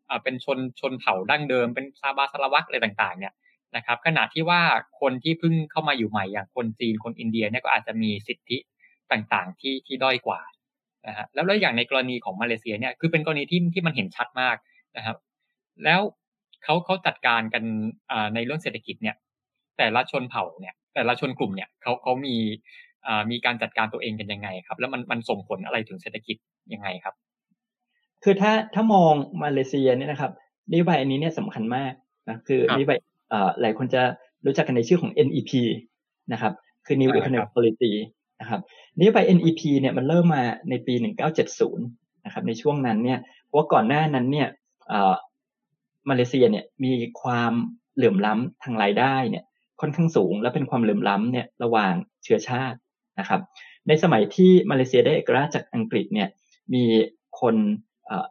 เอ่อเป็นชนชนเผ่าดั้งเดิม เป็นซาบาสลาวักอะไรต่างๆเนี่ยนะครับขณะที่ว่าคนที่เพิ่งเข้ามาอยู่ใหม่อย่างคนจีนคนอินเดียเนี่ยก็อาจจะมีสิทธิต่างๆที่ที่ด้อยกว่านะฮะแล้วแล้วอย่างในกรณีของมาเลเซียเนี่ยคือเป็นกรณีที่ที่มันเห็นชัดมากนะครับ แล้ว เขาเขาจัดการกันอ่าในเรื่องเศรษฐกิจเนี่ย แต่ละชนเผ่าเนี่ย แต่ละชนกลุ่มเนี่ยเขาเขามีอ่ามีการจัดการตัวเองกันยังไงครับ แล้วมันมันส่งผลอะไรถึงเศรษฐกิจยังไงครับ คือถ้าถ้ามองมาเลเซียเนี่ยนะครับนโยบายอันนี้เนี่ยสำคัญมากนะคือครับนโยบายเอ่อหลายคนจะรู้จักกันในชื่อของ NEP นะครับ คือ New ใช่ครับ Economic Policy นะครับนโยบาย NEP เนี่ยมันเริ่มมาในปี 1970 นะครับ ในช่วงนั้นเนี่ยเพราะว่าก่อนหน้านั้นเนี่ยเอ่อ มาเลเซียเนี่ยมีความเหลื่อมล้ำทางรายได้เนี่ยค่อนข้างสูง และเป็นความเหลื่อมล้ำเนี่ยระหว่างเชื้อชาตินะครับ ในสมัยที่มาเลเซียได้เอกราชจากอังกฤษเนี่ยมีคน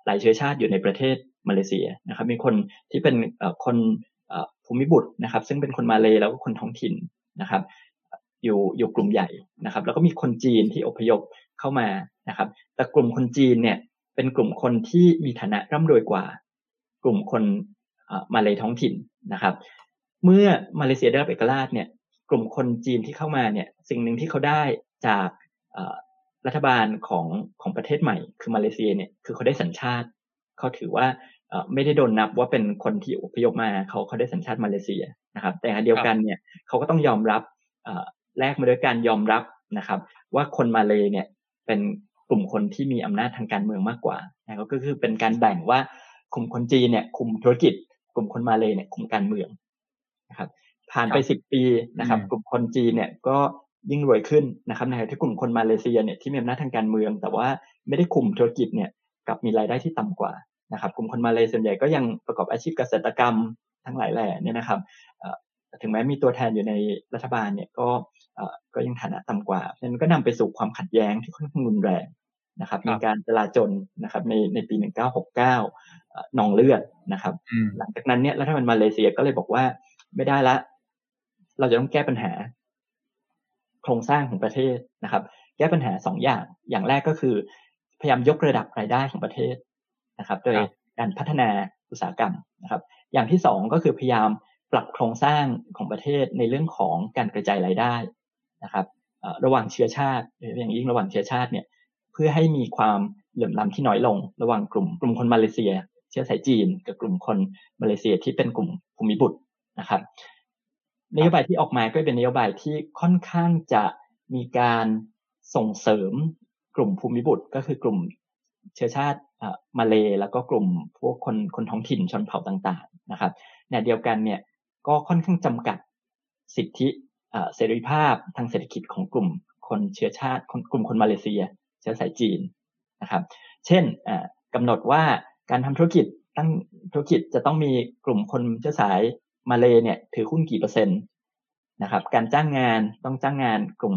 หลายเชื้อชาติอยู่ในประเทศมาเลเซียนะครับ มีคนที่เป็นคนภูมิบุตรนะครับ ซึ่งเป็นคนมาเลยแล้วก็คนท้องถิ่นนะครับ อยู่อยู่กลุ่มใหญ่นะครับ แล้วก็มีคนจีนที่อพยพเข้ามานะครับ แต่กลุ่มคนจีนเนี่ยเป็นกลุ่มคนที่มีฐานะร่ำรวยกว่า กลุ่มคนมาเลยท้องถิ่นนะครับ เมื่อมาเลเซียได้รับเอกราชเนี่ยกลุ่มคนจีนที่เข้ามาเนี่ยสิ่งหนึ่งที่เขาได้จากรัฐบาลของของประเทศใหม่ คือมาเลเซียเนี่ยคือเขาได้สัญชาติเขาถือว่าไม่ได้โดนนับว่าเป็นคนที่อพยพมาเขาเขาได้สัญชาติมาเลเซียนะครับ แต่เดียวกันเนี่ยเขาก็ต้องยอมรับแลกมาด้วยการยอมรับนะครับ ว่าคนมาเลยเนี่ยเป็นกลุ่มคนที่มีอำนาจทางการเมืองมากกว่านะก็คือเป็นการแบ่งว่า กลุ่มคนจีนเนี่ยคุมธุรกิจ กลุ่มคนมาเลยเนี่ยคุมการเมืองนะครับ ผ่านไปสิบปีนะครับ กลุ่มคนจีนเนี่ยก็ยิ่งรวยขึ้นนะครับในขณะที่กลุ่มคนมาเลเซียเนี่ยที่มีอำนาจทางการเมือง แต่ว่าไม่ได้คุมธุรกิจเนี่ยกับมีรายได้ที่ต่ำกว่านะครับ กลุ่มคนมาเลส่วนใหญ่ก็ยังประกอบอาชีพเกษตรกรรมทั้งหลายแหล่เนี่ยนะครับถึงแม้มีตัวแทนอยู่ในรัฐบาลเนี่ยก็ก็ยังฐานะต่ำกว่าฉะนั้นก็นำไปสู่ความขัดแย้งที่ค่อนข้างรุนแรงนะครับมีการจลาจลนะครับในในปี 1969 นองเลือดนะครับ หลังจากนั้นเนี่ยรัฐบาลมาเลเซียก็เลยบอกว่าไม่ได้ละ เราจะต้องแก้ปัญหา โครงสร้างของประเทศนะครับ แก้ปัญหาสองอย่าง อย่างแรกก็คือ พยายามยกระดับรายได้ของประเทศนะครับ โดยการพัฒนาอุตสาหกรรมนะครับ อย่างที่สองก็คือพยายามปรับโครงสร้างของประเทศในเรื่องของการกระจายรายได้นะครับระหว่างเชื้อชาติอย่างยิ่งระหว่างเชื้อชาติเนี่ย เพื่อให้มีความเหลื่อมล้าที่น้อยลง ระหว่างกลุ่มกลุ่มคนมาเลเซียเชื้อสายจีน กับกลุ่มคนมาเลเซียที่เป็นกลุ่มภูมิบุตรนะครับนโยบายที่ออกมาก็เป็นนโยบายที่ค่อนข้างจะมีการส่งเสริมกลุ่มภูมิบุตรก็คือกลุ่มเชื้อชาติมาเลแล้วก็กลุ่มพวกคนคนท้องถิ่นชนเผ่าต่าง ๆ นะครับในเดียวกันเนี่ยก็ค่อนข้างจำกัดสิทธิเสรีภาพทางเศรษฐกิจของกลุ่มคนเชื้อชาติกลุ่มคนมาเลเซีย เชื้อสายจีนนะครับ เช่นกำหนดว่า การทำธุรกิจตั้งธุรกิจจะต้องมีกลุ่มคนเชื้อสายมาเลเนี่ยถือหุ้นกี่เปอร์เซ็นต์นะครับ การจ้างงานต้องจ้างงานกลุ่ม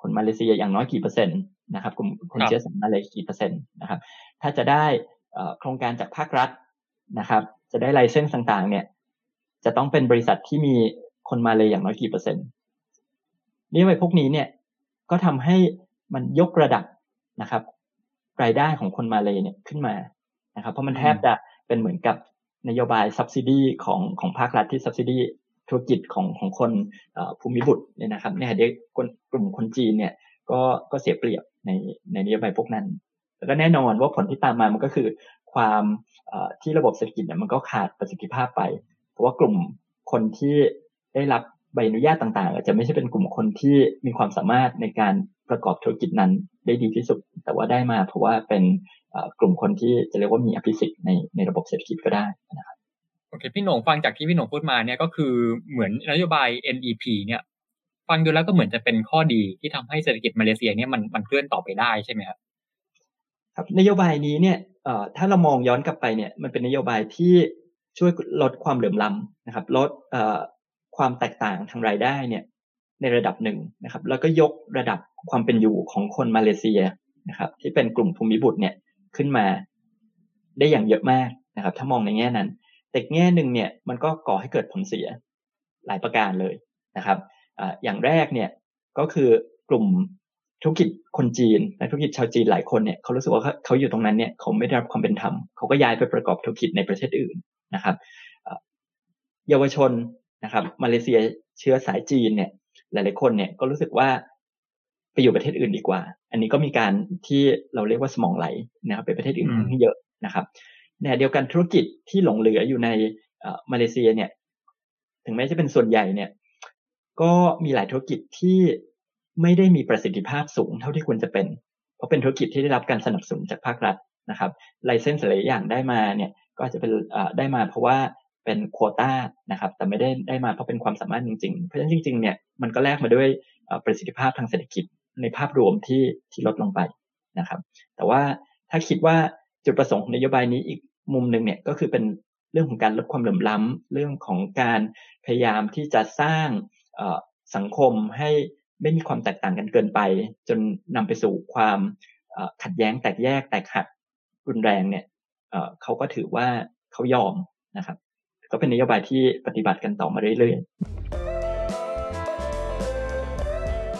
คนมาเลเซียอย่างน้อยกี่เปอร์เซ็นต์นะครับกลุ่มคนเชื้อสายมาเลกี่เปอร์เซ็นต์นะครับ ถ้าจะได้โครงการจากภาครัฐนะครับ จะได้ไลเซนส์ต่างๆ เนี่ย จะต้องเป็นบริษัทที่มีคนมาเลยอย่างน้อยกี่เปอร์เซ็นต์นี่ไปพวกนี้เนี่ยก็ทำให้มันยกระดับนะครับ รายได้ของคนมาเลยเนี่ยขึ้นมา นะครับเพราะมันแทบจะเป็นเหมือนกับนโยบาย subsidy ของของภาครัฐที่ subsidy ธุรกิจของของคนภูมิบุตรเนี่ยนะครับเนี่ยเด็กกลุ่มคนจีนเนี่ยก็ก็เสียเปรียบในในนโยบายพวกนั้น แล้วก็แน่นอนว่าผลที่ตามมามันก็คือความที่ระบบเศรษฐกิจเนี่ยมันก็ขาดประสิทธิภาพไป เพราะว่ากลุ่มคนที่ได้รับ ใบอนุญาตต่างๆอาจจะไม่ใช่เป็นกลุ่มคนที่มีความสามารถในการประกอบธุรกิจนั้นได้ดีที่สุด แต่ว่าได้มาเพราะว่าเป็นกลุ่มคนที่จะเรียกว่ามีอภิสิทธิ์ในในระบบเศรษฐกิจก็ได้นะครับโอเคพี่หนงฟังจากที่พี่หนงพูดมาเนี่ยก็คือเหมือนนโยบาย NEP เนี่ยฟังดูแล้วก็เหมือนจะเป็นข้อดีที่ทำให้เศรษฐกิจมาเลเซียเนี่ยมันมันเคลื่อนต่อไปได้ใช่ไหมครับครับนโยบายนี้เนี่ยถ้าเรามองย้อนกลับไปเนี่ยมันเป็นนโยบายที่ช่วยลดความเหลื่อมล้ำนะครับลด ความแตกต่างทางรายได้เนี่ยในระดับหนึ่งนะครับ แล้วก็ยกระดับความเป็นอยู่ของคนมาเลเซียนะครับ ที่เป็นกลุ่มภูมิบุตรเนี่ยขึ้นมาได้อย่างเยอะมากนะครับ ถ้ามองในแง่นั้น แต่แง่หนึ่งเนี่ยมันก็ก่อให้เกิดผลเสียหลายประการเลยนะครับออย่างแรกเนี่ยก็คือกลุ่มธุรกิจคนจีนและธุรกิจชาวจีนหลายคนเนี่ยเขารู้สึกว่าเขาอยู่ตรงนั้นเนี่ยเขาไม่ได้รับความเป็นธรรมเขาก็ย้ายไปประกอบธุรกิจในประเทศอื่นนะครับ เยาวชน นะครับมาเลเซียเชื้อสายจีนเนี่ย หลาย ๆ คนเนี่ยก็รู้สึกว่าไปอยู่ประเทศอื่นดีกว่า อันนี้ก็มีการที่เราเรียกว่าสมองไหลนะครับไปประเทศอื่นที่เยอะนะครับในเดียวกันธุรกิจที่หลงเหลืออยู่ในมาเลเซียเนี่ย ถึงแม้จะเป็นส่วนใหญ่เนี่ย ก็มีหลายธุรกิจที่ไม่ได้มีประสิทธิภาพสูงเท่าที่ควรจะเป็น เพราะเป็นธุรกิจที่ได้รับการสนับสนุนจากภาครัฐนะครับไลเซนส์หลายอย่างได้มาเนี่ย ก็จะเป็นได้มาเพราะว่า เป็นโคต้านะครับ แต่ไม่ได้ได้มาเพราะเป็นความสามารถจริงๆ เพราะฉะนั้นจริง ๆ เนี่ยมันก็แลกมาด้วยประสิทธิภาพทางเศรษฐกิจในภาพรวมที่ที่ลดลงไปนะครับ แต่ว่าถ้าคิดว่าจุดประสงค์ของนโยบายนี้อีกมุมหนึ่งเนี่ยก็คือเป็นเรื่องของการลดความเหลื่อมล้ำเรื่องของการพยายามที่จะสร้างสังคมให้ไม่มีความแตกต่างกันเกินไป จนนำไปสู่ความขัดแย้งแตกแยกแตกหักรุนแรงเนี่ยเขาก็ถือว่าเขายอมนะครับ ก็เป็นนโยบายที่ปฏิบัติกันต่อมาเรื่อยๆ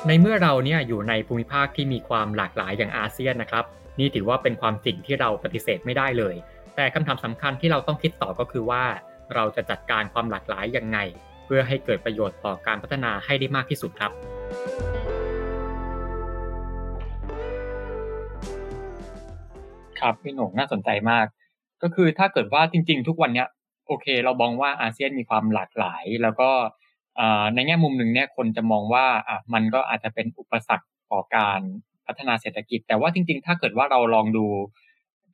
ในเมื่อเราเนี่ยอยู่ในภูมิภาคที่มีความหลากหลายอย่างอาเซียนนะครับ นี่ถือว่าเป็นความจริงที่เราปฏิเสธไม่ได้เลย แต่คำถามสำคัญที่เราต้องคิดต่อก็คือว่า เราจะจัดการความหลากหลายยังไง เพื่อให้เกิดประโยชน์ต่อการพัฒนาให้ได้มากที่สุดครับครับพี่หนุ่มน่าสนใจมาก ก็คือถ้าเกิดว่าจริง ๆ ทุกวันเนี้ย โอเค เรามองว่าอาเซียนมีความหลากหลาย แล้วก็ในแง่มุมหนึ่งเนี่ยคนจะมองว่าอะมันก็อาจจะเป็นอุปสรรคต่อการพัฒนาเศรษฐกิจ แต่ว่าจริง ๆ ถ้าเกิดว่าเราลองดู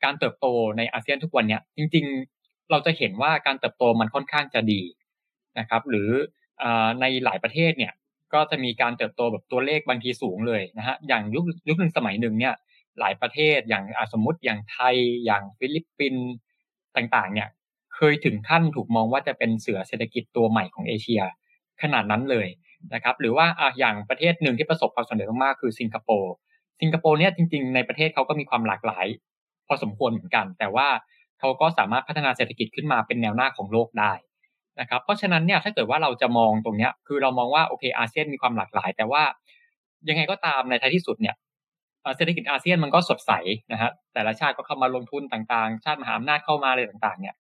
การเติบโตในอาเซียนทุกวันเนี้ยจริง ๆ เราจะเห็นว่าการเติบโตมันค่อนข้างจะดีนะครับ หรือในหลายประเทศเนี่ยก็จะมีการเติบโตแบบตัวเลขบางทีสูงเลยนะฮะอย่างยุคยุคหนึ่งสมัยหนึ่งเนี่ยหลายประเทศอย่างสมมติอย่างไทยอย่างฟิลิปปินส์ต่างๆเนี่ย เคยถึงขั้นถูกมองว่าจะเป็นเสือเศรษฐกิจตัวใหม่ของเอเชีย ขนาดนั้นเลยนะครับ หรือว่าอย่างประเทศหนึ่งที่ประสบความสำเร็จมากๆคือสิงคโปร์สิงคโปร์เนี่ยจริงๆในประเทศเขาก็มีความหลากหลาย พอสมควรเหมือนกัน แต่ว่าเขาก็สามารถพัฒนาเศรษฐกิจขึ้นมาเป็นแนวหน้าของโลกได้นะครับเพราะฉะนั้นเนี่ยถ้าเกิดว่าเราจะมองตรงเนี้ยคือเรามองว่าโอเคอาเซียนมีความหลากหลาย แต่ว่ายังไงก็ตามในท้ายที่สุดเนี่ยเศรษฐกิจอาเซียนมันก็สดใสนะฮะแต่ละชาติก็เข้ามาลงทุนต่างๆ ชาติมหาอำนาจเข้ามาอะไรต่างๆเนี่ย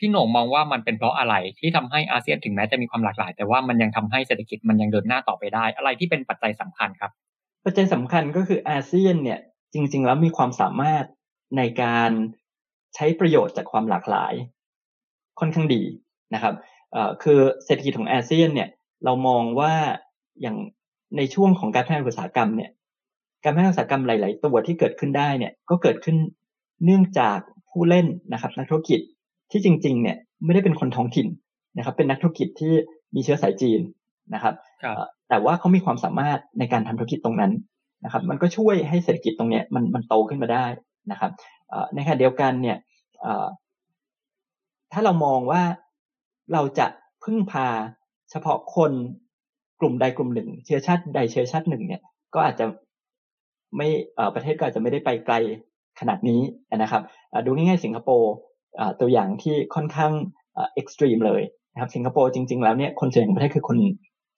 พี่หน่งมองว่ามันเป็นเพราะอะไรที่ทำให้อาเซียนถึงแม้จะมีความหลากหลาย แต่ว่ามันยังทำให้เศรษฐกิจมันยังเดินหน้าต่อไปได้ อะไรที่เป็นปัจจัยสำคัญครับ ปัจจัยสำคัญก็คืออาเซียนเนี่ยจริง ๆ แล้วมีความสามารถในการใช้ประโยชน์จากความหลากหลาย ค่อนข้างดีนะครับคือเศรษฐกิจของอาเซียนเนี่ยเรามองว่าอย่างในช่วงของการพัฒนาอุตสาหกรรมเนี่ยการพัฒนาอุตสาหกรรมหลาย ๆ ตัวที่เกิดขึ้นได้เนี่ยก็เกิดขึ้นเนื่องจากผู้เล่นนะครับนักธุรกิจ ที่จริงๆเนี่ยไม่ได้เป็นคนท้องถิ่นนะครับ เป็นนักธุรกิจที่มีเชื้อสายจีนนะครับแต่ว่าเขามีความสามารถในการทำธุรกิจตรงนั้นนะครับ มันก็ช่วยให้เศรษฐกิจตรงเนี้ยมันมันโตขึ้นมาได้นะครับในขณะเดียวกันเนี่ยถ้าเรามองว่าเราจะพึ่งพาเฉพาะคนกลุ่มใดกลุ่มหนึ่ง เชื้อชาติใดเชื้อชาติหนึ่งเนี่ยก็อาจจะไม่ประเทศก็อาจจะไม่ได้ไปไกลขนาดนี้นะครับดูง่ายๆสิงคโปร์ ตัวอย่างที่ค่อนข้างเอ็กซ์ตรีมเลยนะครับสิงคโปร์จริง ๆ แล้วเนี่ยคนเชื้อของประเทศคือคน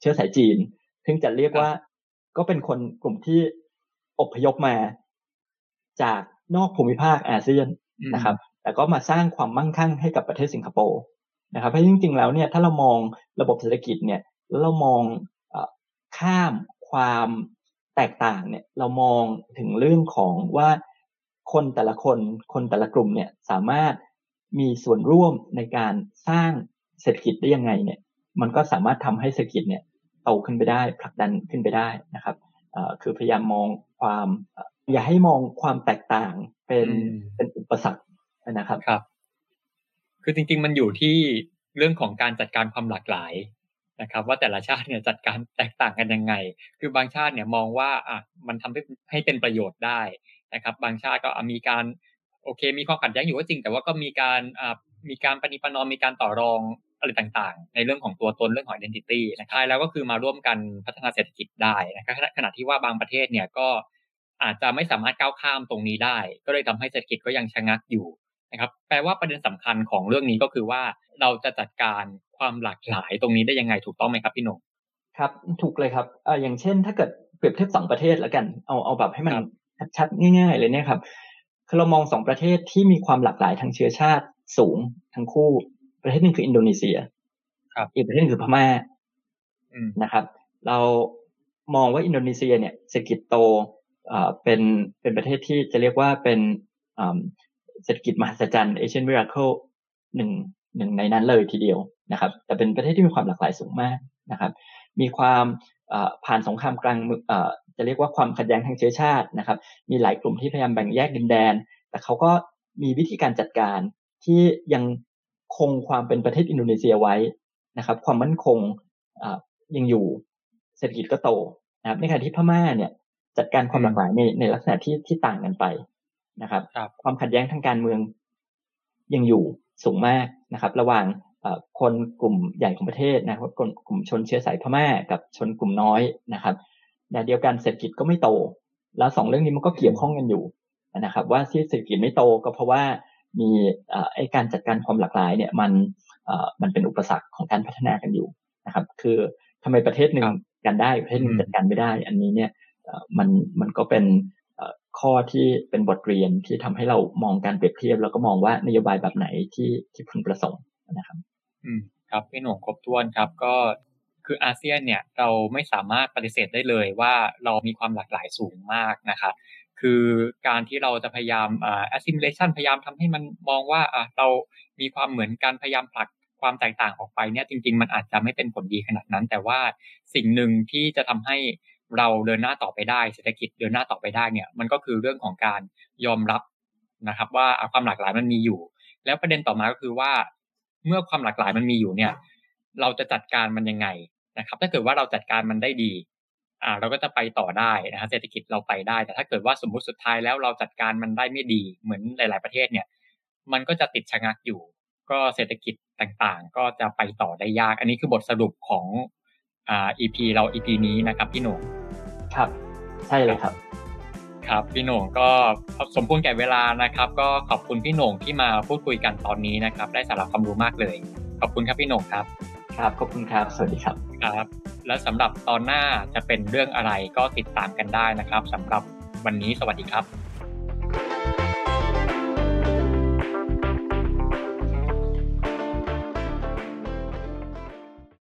เชื้อสายจีน ซึ่งจะเรียกว่าก็เป็นคนกลุ่มที่อพยพมา จากนอกภูมิภาคอาเซียนนะครับ แต่ก็มาสร้างความมั่งคั่งให้กับประเทศสิงคโปร์นะครับเพราะจริง ๆ แล้วเนี่ยถ้าเรามองระบบเศรษฐกิจเนี่ยแล้วเรามองข้ามความแตกต่างเนี่ยเรามองถึงเรื่องของว่าคนแต่ละคนคนแต่ละกลุ่มเนี่ยสามารถ มีส่วนร่วมในการสร้างเศรษฐกิจได้ยังไงเนี่ยมันก็สามารถทำให้เศรษฐกิจเนี่ยโตขึ้นไปได้ผลักดันขึ้นไปได้นะครับคือพยายามมองความอย่าให้มองความแตกต่างเป็นเป็นอุปสรรคนะครับครับ คือจริง ๆ มันอยู่ที่เรื่องของการจัดการความหลากหลายนะครับ ว่าแต่ละชาติเนี่ยจัดการแตกต่างกันยังไง คือบางชาติเนี่ยมองว่าอะมันทำให้ให้เป็นประโยชน์ได้นะครับ บางชาติก็มีการ โอเค มีความขัดแย้งอยู่ก็จริง แต่ว่าก็มีการอ่ามีการปฏิปนอมมีการต่อรองอะไรต่างๆ ในเรื่องของตัวตนเรื่องของ identity นะครับแล้วก็คือมาร่วมกันพัฒนาเศรษฐกิจได้นะครับขณะที่ว่าบางประเทศเนี่ยก็อาจจะไม่สามารถก้าวข้ามตรงนี้ได้ ก็เลยทำให้เศรษฐกิจก็ยังชะงักอยู่นะครับแปลว่าประเด็นสำคัญของเรื่องนี้ก็คือว่าเราจะจัดการความหลากหลายตรงนี้ได้ยังไงถูกต้องไหมครับพี่นงครับถูกเลยครับเอ่ออย่างเช่น ถ้าเกิดเปรียบเทียบสองประเทศแล้วกันเอาเอาแบบให้มันชัดง่าย ๆ เลยเนี่ยครับ คือเรามองสองประเทศที่มีความหลากหลายทางเชื้อชาติสูงทั้งคู่ ประเทศหนึ่งคืออินโดนีเซียครับอีกประเทศคือพม่านะครับ เรามองว่าอินโดนีเซียเนี่ยเศรษฐกิจโตเอ่อเป็นเป็นประเทศที่จะเรียกว่าเป็นเศรษฐกิจมหัศจรรย์เอเชียนวิราเคิลหนึ่งหนึ่งในนั้นเลยทีเดียวนะครับ แต่เป็นประเทศที่มีความหลากหลายสูงมากนะครับ มีความผ่านสงครามกลาง จะเรียกว่าความขัดแย้งทางเชื้อชาตินะครับ มีหลายกลุ่มที่พยายามแบ่งแยกดินแดน แต่เขาก็มีวิธีการจัดการที่ยังคงความเป็นประเทศอินโดนีเซียไว้นะครับ ความมั่นคงยังอยู่เศรษฐกิจก็โตนะครับในขณะที่พม่าเนี่ยจัดการความหลากหลายในในลักษณะที่ที่ต่างกันไปนะครับรบความขัดแย้งทางการเมืองยังอยู่สูงมากนะครับ ระหว่างคนกลุ่มใหญ่ของประเทศนะครับกลุ่มชนเชื้อสายพม่ากับชนกลุ่มน้อยนะครับ ในเดียวกันเศรษฐกิจก็ไม่โต แล้วสองเรื่องนี้มันก็เกี่ยวข้องกันอยู่นะครับ ว่าที่เศรษฐกิจไม่โตก็เพราะว่ามีไอการจัดการความหลากหลายเนี่ยมันมันเป็นอุปสรรคของการพัฒนากันอยู่นะครับ คือทำไมประเทศหนึ่งกันได้ประเทศหนึ่งจัดการไม่ได้ อันนี้เนี่ยมันมันก็เป็นข้อที่เป็นบทเรียนที่ทำให้เรามองการเปรียบเทียบ แล้วก็มองว่านโยบายแบบไหนที่ที่พึงประสงค์นะครับ อืมครับพี่หนุ่มครบถ้วนครับ ก็ คืออาเซียนเนี่ยเราไม่สามารถปฏิเสธได้เลยว่าเรามีความหลากหลายสูงมากนะครับคือการที่เราจะพยายามอ่า assimilation พยายามทำให้มันมองว่าเรามีความเหมือนกันพยายามผลักความแตกต่างออกไปเนี่ยจริง ๆ มันอาจจะไม่เป็นผลดีขนาดนั้น แต่ว่าสิ่งหนึ่งที่จะทำให้เราเดินหน้าต่อไปได้เศรษฐกิจเดินหน้าต่อไปได้เนี่ยมันก็คือเรื่องของการยอมรับนะครับ ว่าความหลากหลายมันมีอยู่ แล้วประเด็นต่อมาก็คือว่า เมื่อความหลากหลายมันมีอยู่เนี่ย เราจะจัดการมันยังไงนะครับ ถ้าเกิดว่าเราจัดการมันได้ดีอ่าเราก็จะไปต่อได้นะฮะเศรษฐกิจเราไปได้ แต่ถ้าเกิดว่าสมมุติสุดท้ายแล้วเราจัดการมันได้ไม่ดีเหมือนหลาย ๆประเทศเนี่ย มันก็จะติดชะงักอยู่ ก็เศรษฐกิจต่างๆ ก็จะไปต่อได้ยาก อันนี้คือบทสรุปของอ่า EP เรา EP นี้นะครับพี่หนุ่มครับ ใช่เลยครับครับพี่หน่งก็สมควรแก่เวลานะครับ ก็ขอบคุณพี่หน่งที่มาพูดคุยกันตอนนี้นะครับ ได้สาระความรู้มากเลย ขอบคุณครับพี่หน่งครับ ครับขอบคุณครับ สวัสดีครับครับ และสำหรับตอนหน้าจะเป็นเรื่องอะไรก็ติดตามกันได้นะครับสำหรับวันนี้สวัสดีครับ